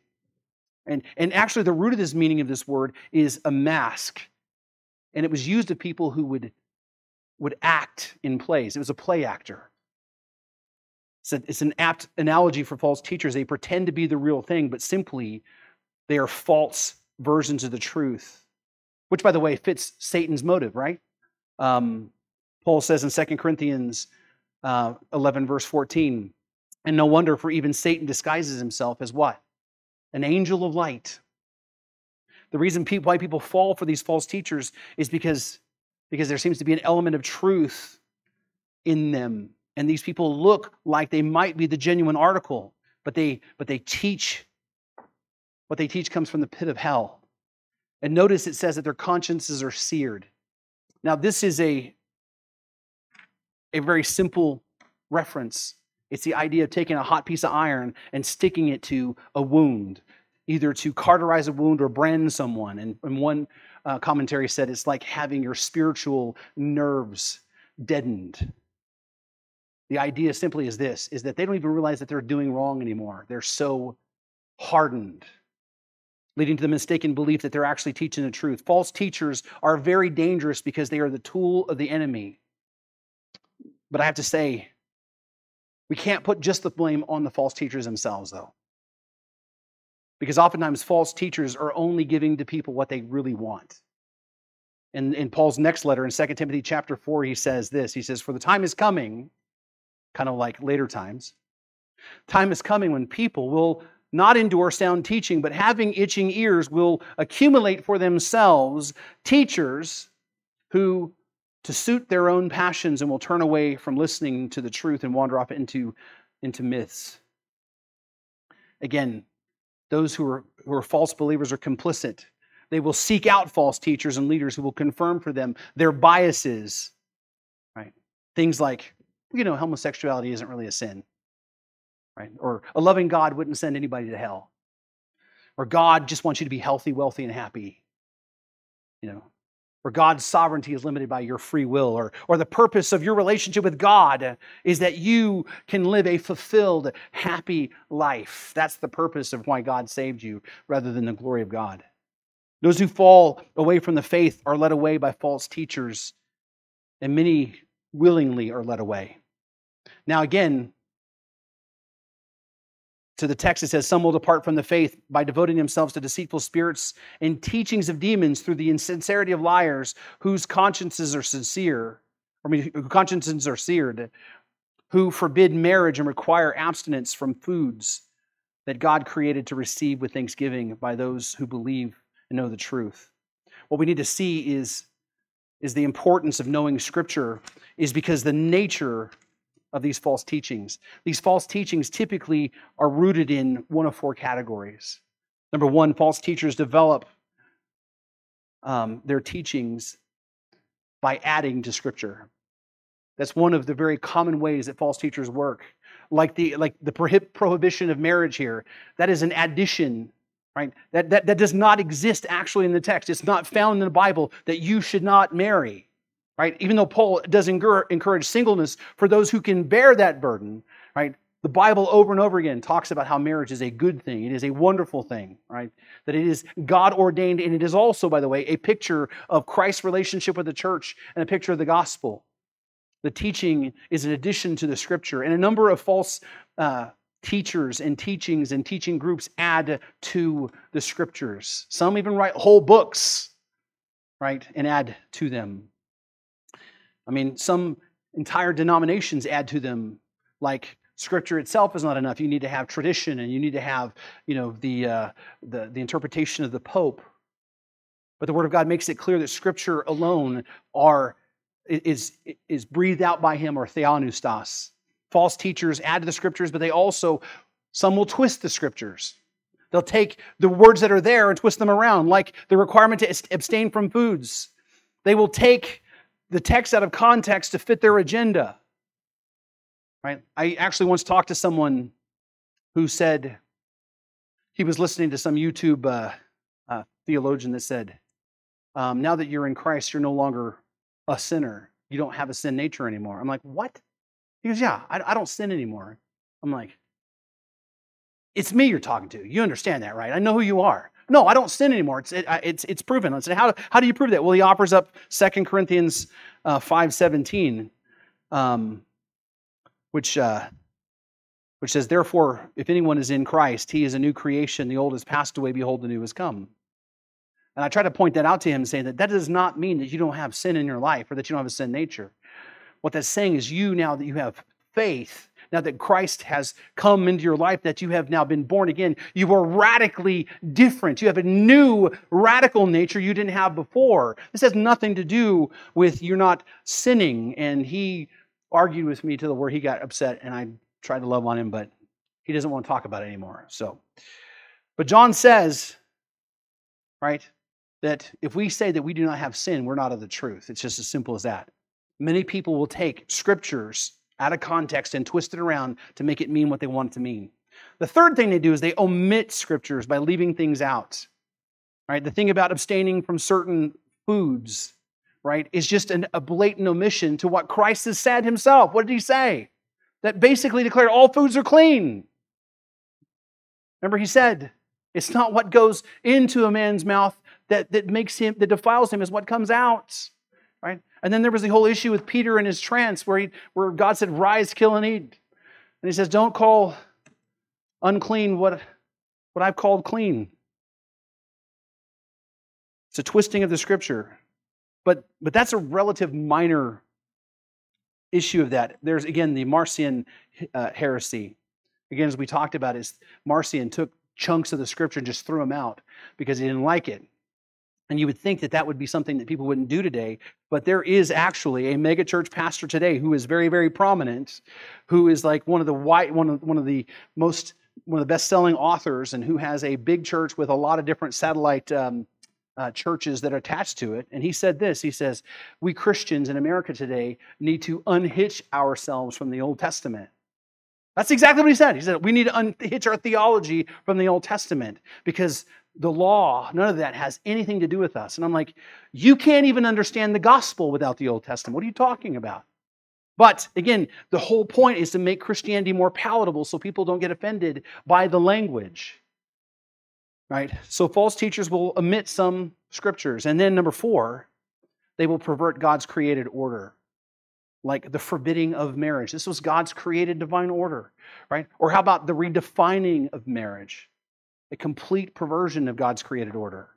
And, and actually, the root of this meaning of this word is a mask. And it was used of people who would, would act in plays. It was a play actor. It's, a, it's an apt analogy for false teachers. They pretend to be the real thing, but simply they are false versions of the truth, which, by the way, fits Satan's motive, right? Um, Paul says in 2 Corinthians uh, 11, verse 14, and no wonder, for even Satan disguises himself as what? An angel of light. The reason people, why people fall for these false teachers is because, because there seems to be an element of truth in them and these people look like they might be the genuine article, but they but they teach what they teach comes from the pit of hell. And notice it says that their consciences are seared. Now, this is a, a very simple reference. It's the idea of taking a hot piece of iron and sticking it to a wound, either to cauterize a wound or brand someone. And, and one uh, commentary said it's like having your spiritual nerves deadened. The idea simply is this is that they don't even realize that they're doing wrong anymore. They're so hardened, leading to the mistaken belief that they're actually teaching the truth. False teachers are very dangerous because they are the tool of the enemy. But I have to say, we can't put just the blame on the false teachers themselves, though. Because oftentimes false teachers are only giving to people what they really want. And in Paul's next letter in 2 Timothy chapter 4, he says this. He says, For the time is coming kind of like later times. Time is coming when people will not endure sound teaching, but having itching ears will accumulate for themselves teachers who, to suit their own passions, and will turn away from listening to the truth and wander off into, into myths. Again, those who are, who are false believers are complicit. They will seek out false teachers and leaders who will confirm for them their biases. Right? Things like you know, homosexuality isn't really a sin, right? Or a loving God wouldn't send anybody to hell. Or God just wants you to be healthy, wealthy, and happy. You know, or God's sovereignty is limited by your free will, or, or the purpose of your relationship with God is that you can live a fulfilled, happy life. That's the purpose of why God saved you rather than the glory of God. Those who fall away from the faith are led away by false teachers, and many willingly are led away. Now, again, to the text, it says, Some will depart from the faith by devoting themselves to deceitful spirits and teachings of demons through the insincerity of liars whose consciences are sincere, I mean, consciences are seared, who forbid marriage and require abstinence from foods that God created to receive with thanksgiving by those who believe and know the truth. What we need to see is, is the importance of knowing Scripture, is because the nature of these false teachings. These false teachings typically are rooted in one of four categories. Number one, false teachers develop um, their teachings by adding to Scripture. That's one of the very common ways that false teachers work. Like the like the prohibition of marriage here, that is an addition, right? That, that that does not exist actually in the text. It's not found in the Bible that you should not marry right? Even though Paul does encourage singleness for those who can bear that burden, right? The Bible over and over again talks about how marriage is a good thing. It is a wonderful thing, right? That it is God ordained, and it is also, by the way, a picture of Christ's relationship with the church and a picture of the gospel. The teaching is an addition to the scripture, and a number of false uh, teachers and teachings and teaching groups add to the scriptures. Some even write whole books, right, and add to them. I mean, some entire denominations add to them, like scripture itself is not enough. You need to have tradition and you need to have, you know, the, uh, the, the interpretation of the Pope. But the Word of God makes it clear that scripture alone are, is, is breathed out by Him or theopneustos. False teachers add to the scriptures, but they also, some will twist the scriptures. They'll take the words that are there and twist them around, like the requirement to abstain from foods. They will take the text out of context to fit their agenda. Right? I actually once talked to someone who said he was listening to some YouTube uh, uh, theologian that said, um, "Now that you're in Christ, you're no longer a sinner. You don't have a sin nature anymore." I'm like, "What?" He goes, "Yeah, I, I don't sin anymore." I'm like, "It's me you're talking to. You understand that, right? I know who you are." No, I don't sin anymore. It's, it, it's, it's proven. I said, how, how do you prove that? Well, he offers up 2 Corinthians uh, 5.17, um, which, uh, which says, Therefore, if anyone is in Christ, he is a new creation. The old has passed away. Behold, the new has come. And I try to point that out to him, saying that that does not mean that you don't have sin in your life or that you don't have a sin nature. What that's saying is you, now that you have faith, now that Christ has come into your life, that you have now been born again, you are radically different. You have a new radical nature you didn't have before. This has nothing to do with you're not sinning. And he argued with me to the where he got upset, and I tried to love on him, but he doesn't want to talk about it anymore. So, but John says, right, that if we say that we do not have sin, we're not of the truth. It's just as simple as that. Many people will take scriptures out of context and twist it around to make it mean what they want it to mean. The third thing they do is they omit scriptures by leaving things out. Right? The thing about abstaining from certain foods, right, is just an, a blatant omission to what Christ has said himself. What did he say? That basically declared all foods are clean. Remember, he said, it's not what goes into a man's mouth that, that makes him, that defiles him, is what comes out. Right? And then there was the whole issue with Peter and his trance where, he, where God said, Rise, kill, and eat. And he says, Don't call unclean what, what I've called clean. It's a twisting of the scripture. But, but that's a relative minor issue of that. There's, again, the Marcion uh, heresy. Again, as we talked about, is Marcion took chunks of the scripture and just threw them out because he didn't like it. And you would think that that would be something that people wouldn't do today, but there is actually a megachurch pastor today who is very, very prominent, who is like one of the white, one of one of the most one of the best-selling authors, and who has a big church with a lot of different satellite um, uh, churches that are attached to it. And he said this: He says, "We Christians in America today need to unhitch ourselves from the Old Testament." That's exactly what he said. He said we need to unhitch our theology from the Old Testament because the law, none of that has anything to do with us. And I'm like, you can't even understand the gospel without the Old Testament. What are you talking about? But again, the whole point is to make Christianity more palatable so people don't get offended by the language. Right? So false teachers will omit some scriptures. And then number four, they will pervert God's created order, like the forbidding of marriage. This was God's created divine order, right? Or how about the redefining of marriage? A complete perversion of God's created order.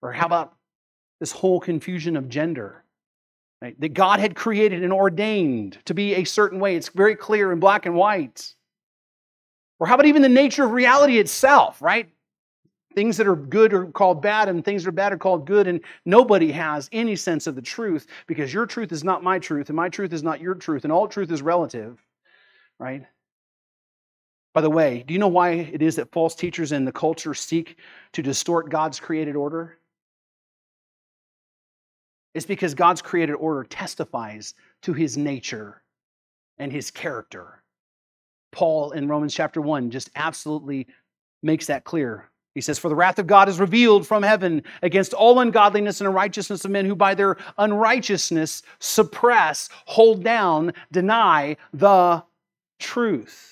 Or how about this whole confusion of gender? Right? That God had created and ordained to be a certain way. It's very clear in black and white. Or how about even the nature of reality itself, right? Things that are good are called bad, and things that are bad are called good, and nobody has any sense of the truth because your truth is not my truth, and my truth is not your truth, and all truth is relative, right? By the way, do you know why it is that false teachers in the culture seek to distort God's created order? It's because God's created order testifies to his nature and his character. Paul in Romans chapter 1 just absolutely makes that clear. He says, For the wrath of God is revealed from heaven against all ungodliness and unrighteousness of men who by their unrighteousness suppress, hold down, deny the truth.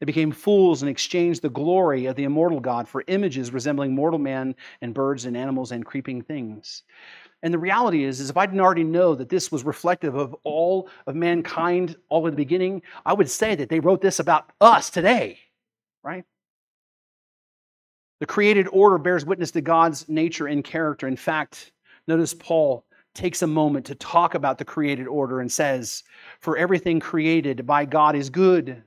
they became fools and exchanged the glory of the immortal God for images resembling mortal man and birds and animals and creeping things. And the reality is, is if I didn't already know that this was reflective of all of mankind all at the beginning, I would say that they wrote this about us today, right? The created order bears witness to God's nature and character. In fact, notice Paul takes a moment to talk about the created order and says, For everything created by God is good,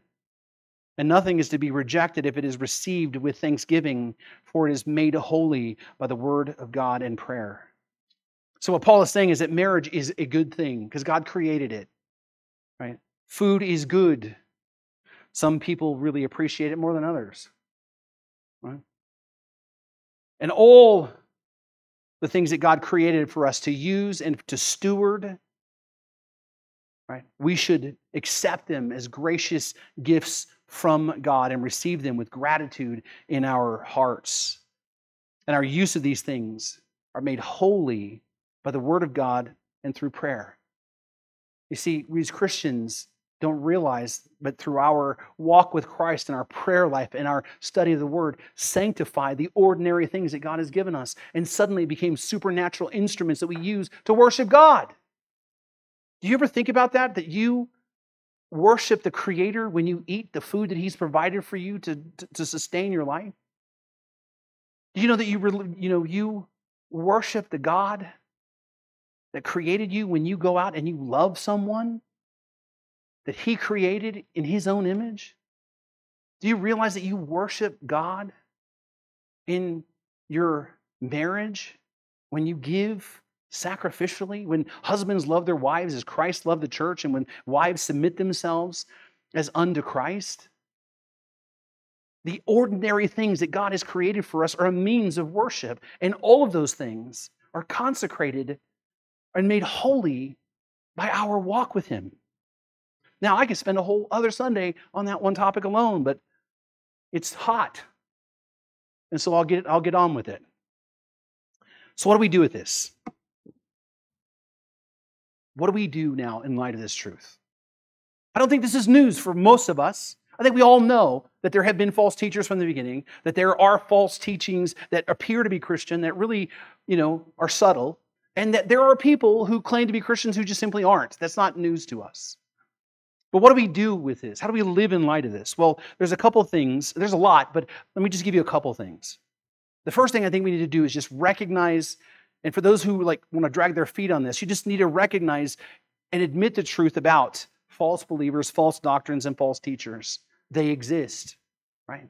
and nothing is to be rejected if it is received with thanksgiving, for it is made holy by the word of God and prayer. So, what Paul is saying is that marriage is a good thing because God created it, right? Food is good. Some people really appreciate it more than others, right? And all the things that God created for us to use and to steward. Right? We should accept them as gracious gifts from God and receive them with gratitude in our hearts. And our use of these things are made holy by the Word of God and through prayer. You see, we as Christians don't realize, but through our walk with Christ and our prayer life and our study of the Word, sanctify the ordinary things that God has given us and suddenly became supernatural instruments that we use to worship God. Do you ever think about that? That you worship the Creator when you eat the food that He's provided for you to, to, to sustain your life? Do you know that you, you, know, you worship the God that created you when you go out and you love someone? that He created in His own image? Do you realize that you worship God in your marriage when you give sacrificially, when husbands love their wives as Christ loved the church, and when wives submit themselves as unto Christ? The ordinary things that God has created for us are a means of worship, and all of those things are consecrated and made holy by our walk with Him. Now, I could spend a whole other Sunday on that one topic alone, but it's hot. And so I'll get, I'll get on with it. So, what do we do with this? What do we do now in light of this truth? I don't think this is news for most of us. I think we all know that there have been false teachers from the beginning, that there are false teachings that appear to be Christian that really, you know, are subtle, and that there are people who claim to be Christians who just simply aren't. That's not news to us. But what do we do with this? How do we live in light of this? Well, there's a couple things. There's a lot, but let me just give you a couple things. The first thing I think we need to do is just recognize, and for those who like want to drag their feet on this, you just need to recognize and admit the truth about false believers, false doctrines, and false teachers. They exist, right?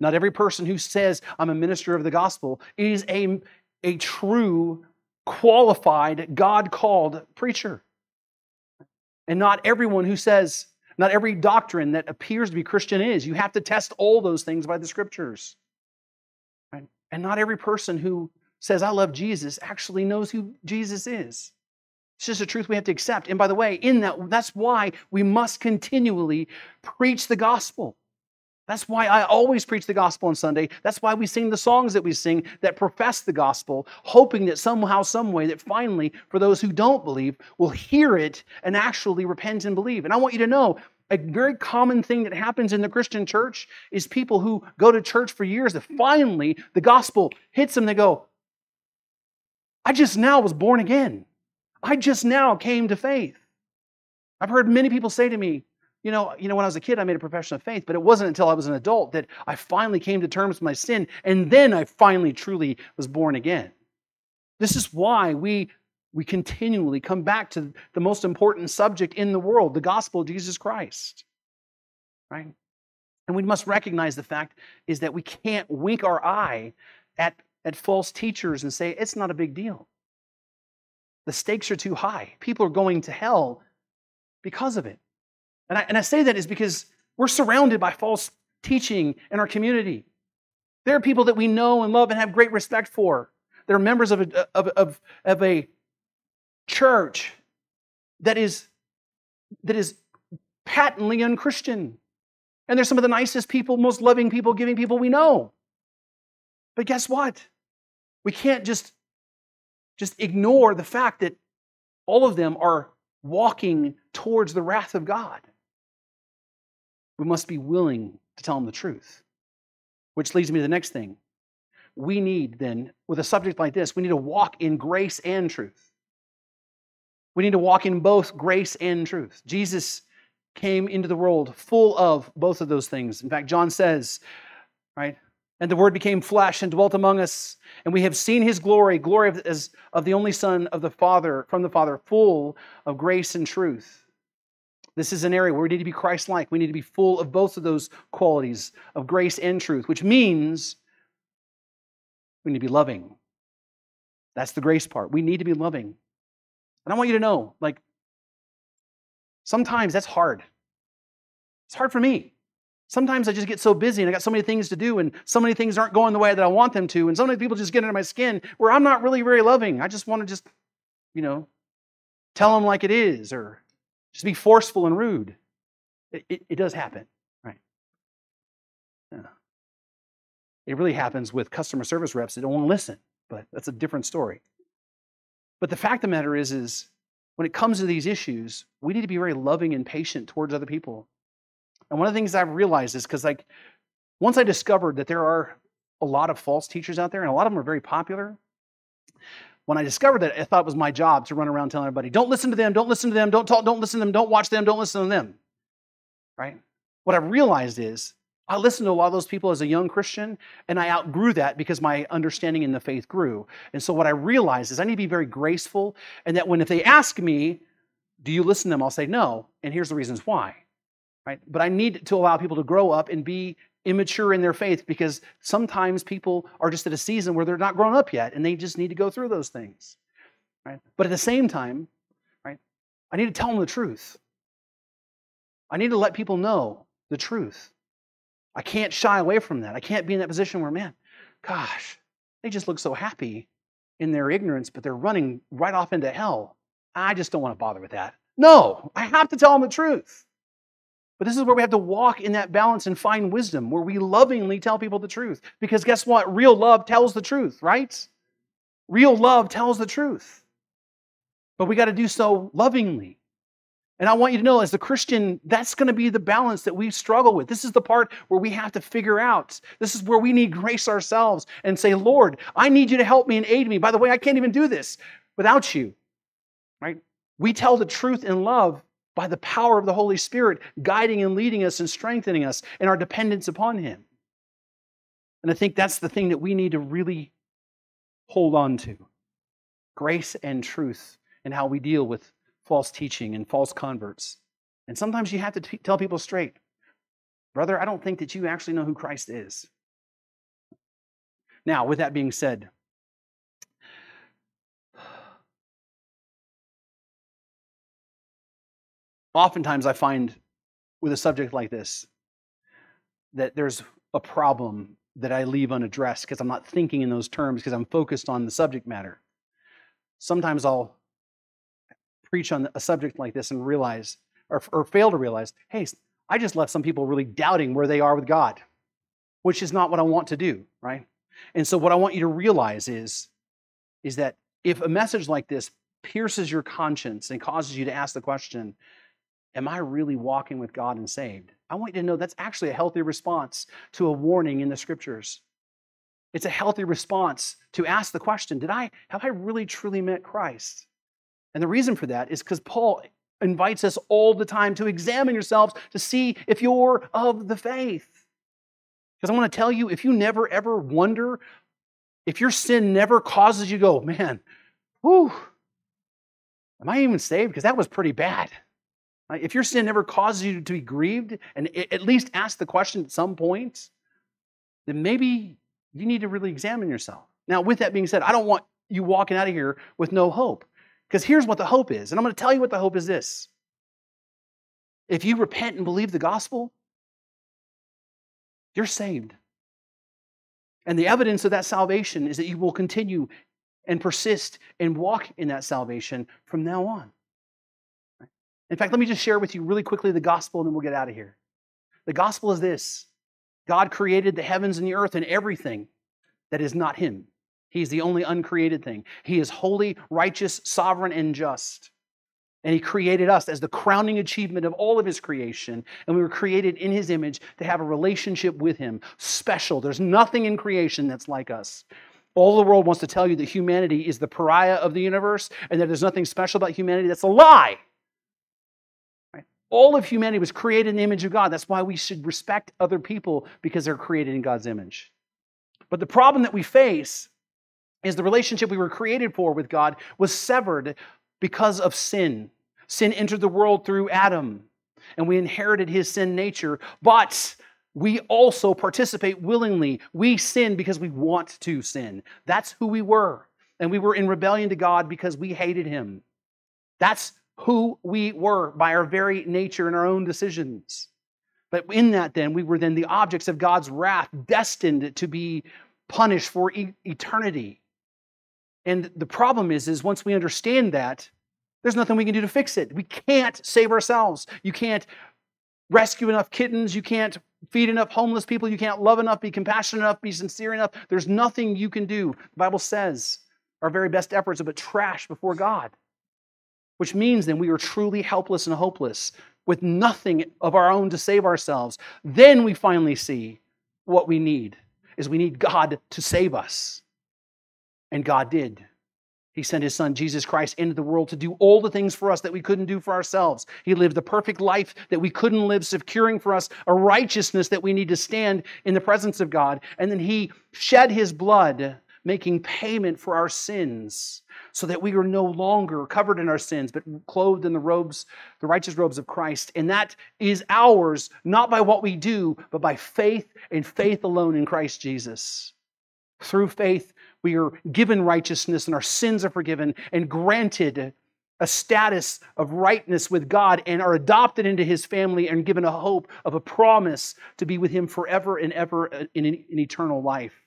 Not every person who says, I'm a minister of the gospel, is a, a true, qualified, God called preacher. And not everyone who says, not every doctrine that appears to be Christian is. You have to test all those things by the scriptures. Right? And not every person who says, I love Jesus, actually knows who Jesus is. It's just a truth we have to accept. And by the way, in that, that's why we must continually preach the gospel. That's why I always preach the gospel on Sunday. That's why we sing the songs that we sing that profess the gospel, hoping that somehow, some way, that finally, for those who don't believe, will hear it and actually repent and believe. And I want you to know a very common thing that happens in the Christian church is people who go to church for years that finally the gospel hits them. They go, I just now was born again. I just now came to faith. I've heard many people say to me, you know, you know, when I was a kid, I made a profession of faith, but it wasn't until I was an adult that I finally came to terms with my sin, and then I finally truly was born again. This is why we we continually come back to the most important subject in the world, the gospel of Jesus Christ. Right? And we must recognize the fact is that we can't wink our eye at, at false teachers and say it's not a big deal. The stakes are too high. People are going to hell because of it. And I, and I say that is because we're surrounded by false teaching in our community. There are people that we know and love and have great respect for. They're members of a, of, of, of a church that is, that is patently unchristian. And they're some of the nicest people, most loving people, giving people we know. But guess what? We can't just just ignore the fact that all of them are walking towards the wrath of God. We must be willing to tell them the truth. Which leads me to the next thing. We need then, with a subject like this, we need to walk in grace and truth. We need to walk in both grace and truth. Jesus came into the world full of both of those things. In fact, John says, right, and the Word became flesh and dwelt among us, and we have seen His glory, glory of, as, of the only Son of the Father, from the Father, full of grace and truth. This is an area where we need to be Christ like. We need to be full of both of those qualities of grace and truth, which means we need to be loving. That's the grace part. We need to be loving. And I want you to know, like, sometimes that's hard. It's hard for me. Sometimes I just get so busy and I got so many things to do, and so many things aren't going the way that I want them to, and so many people just get under my skin where I'm not really very loving. I just want to just, you know, tell them like it is or just be forceful and rude. It, it, it does happen, right? Yeah. It really happens with customer service reps that don't want to listen, but that's a different story. But the fact of the matter is, is when it comes to these issues, we need to be very loving and patient towards other people. And one of the things I've realized is because, like, once I discovered that there are a lot of false teachers out there, and a lot of them are very popular, when I discovered that, I thought it was my job to run around telling everybody, don't listen to them, don't listen to them, don't talk, don't listen to them, don't watch them, don't listen to them. Right? What I realized is I listened to a lot of those people as a young Christian, and I outgrew that because my understanding in the faith grew. And so what I realized is I need to be very graceful, and that when if they ask me, do you listen to them? I'll say no, and here's the reasons why right? But I need to allow people to grow up and be immature in their faith because sometimes people are just at a season where they're not grown up yet and they just need to go through those things, right? But at the same time, right, I need to tell them the truth. I need to let people know the truth. I can't shy away from that. I can't be in that position where, man, gosh, they just look so happy in their ignorance, but they're running right off into hell. I just don't want to bother with that. No, I have to tell them the truth. But this is where we have to walk in that balance and find wisdom, where we lovingly tell people the truth. Because guess what? Real love tells the truth, right? Real love tells the truth. But we got to do so lovingly. And I want you to know, as a Christian, that's going to be the balance that we struggle with. This is the part where we have to figure out. This is where we need grace ourselves and say, Lord, I need you to help me and aid me. By the way, I can't even do this without you. Right? We tell the truth in love by the power of the Holy Spirit, guiding and leading us and strengthening us in our dependence upon Him. And I think that's the thing that we need to really hold on to grace and truth and how we deal with false teaching and false converts. And sometimes you have to t- tell people straight, brother, I don't think that you actually know who Christ is. Now, with that being said, oftentimes I find with a subject like this that there's a problem that I leave unaddressed because I'm not thinking in those terms because I'm focused on the subject matter. Sometimes I'll preach on a subject like this and realize, or, or fail to realize, hey, I just left some people really doubting where they are with God, which is not what I want to do, right? And so, what I want you to realize is, is that if a message like this pierces your conscience and causes you to ask the question, Am I really walking with God and saved? I want you to know that's actually a healthy response to a warning in the scriptures. It's a healthy response to ask the question Did I, have I really truly met Christ? And the reason for that is because Paul invites us all the time to examine yourselves to see if you're of the faith. Because I want to tell you, if you never ever wonder, if your sin never causes you go, man, whew, am I even saved? Because that was pretty bad. If your sin never causes you to be grieved and at least ask the question at some point, then maybe you need to really examine yourself. Now, with that being said, I don't want you walking out of here with no hope. Because here's what the hope is. And I'm going to tell you what the hope is this. If you repent and believe the gospel, you're saved. And the evidence of that salvation is that you will continue and persist and walk in that salvation from now on. In fact, let me just share with you really quickly the gospel and then we'll get out of here. The gospel is this God created the heavens and the earth and everything that is not Him. He's the only uncreated thing. He is holy, righteous, sovereign, and just. And He created us as the crowning achievement of all of His creation. And we were created in His image to have a relationship with Him. Special. There's nothing in creation that's like us. All the world wants to tell you that humanity is the pariah of the universe and that there's nothing special about humanity. That's a lie. All of humanity was created in the image of God. That's why we should respect other people because they're created in God's image. But the problem that we face is the relationship we were created for with God was severed because of sin. Sin entered the world through Adam, and we inherited his sin nature, but we also participate willingly. We sin because we want to sin. That's who we were. And we were in rebellion to God because we hated him. That's who we were by our very nature and our own decisions. But in that, then, we were then the objects of God's wrath, destined to be punished for e- eternity. And the problem is, is once we understand that, there's nothing we can do to fix it. We can't save ourselves. You can't rescue enough kittens. You can't feed enough homeless people. You can't love enough, be compassionate enough, be sincere enough. There's nothing you can do. The Bible says our very best efforts are but trash before God which means then we are truly helpless and hopeless with nothing of our own to save ourselves. Then we finally see what we need is we need God to save us. And God did. He sent his son Jesus Christ into the world to do all the things for us that we couldn't do for ourselves. He lived the perfect life that we couldn't live, securing for us a righteousness that we need to stand in the presence of God. And then he shed his blood, making payment for our sins so that we are no longer covered in our sins, but clothed in the robes, the righteous robes of Christ. And that is ours, not by what we do, but by faith and faith alone in Christ Jesus. Through faith, we are given righteousness and our sins are forgiven and granted a status of rightness with God and are adopted into his family and given a hope of a promise to be with him forever and ever in, in eternal life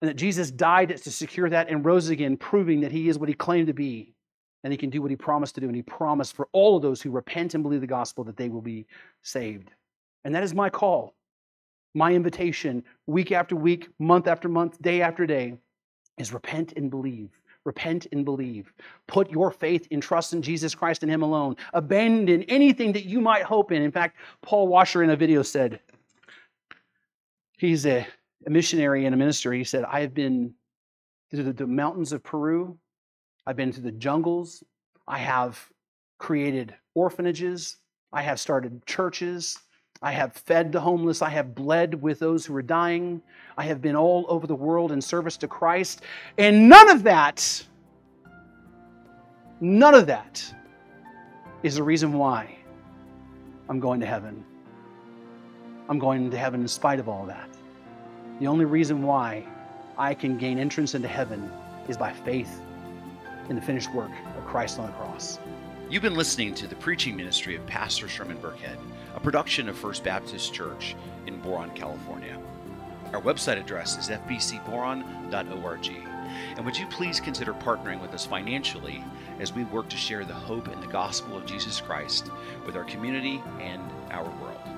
and that Jesus died to secure that and rose again, proving that he is what he claimed to be and he can do what he promised to do. And he promised for all of those who repent and believe the gospel that they will be saved. And that is my call, my invitation, week after week, month after month, day after day, is repent and believe. Repent and believe. Put your faith and trust in Jesus Christ and Him alone. Abandon anything that you might hope in. In fact, Paul Washer in a video said, he's a a missionary and a minister, he said, I have been to the, the mountains of Peru, I've been to the jungles, I have created orphanages, I have started churches, I have fed the homeless. I have bled with those who are dying. I have been all over the world in service to Christ. And none of that, none of that is the reason why I'm going to heaven. I'm going to heaven in spite of all that. The only reason why I can gain entrance into heaven is by faith in the finished work of Christ on the cross. You've been listening to the preaching ministry of Pastor Sherman Burkhead, a production of First Baptist Church in Boron, California. Our website address is fbcboron.org. And would you please consider partnering with us financially as we work to share the hope and the gospel of Jesus Christ with our community and our world?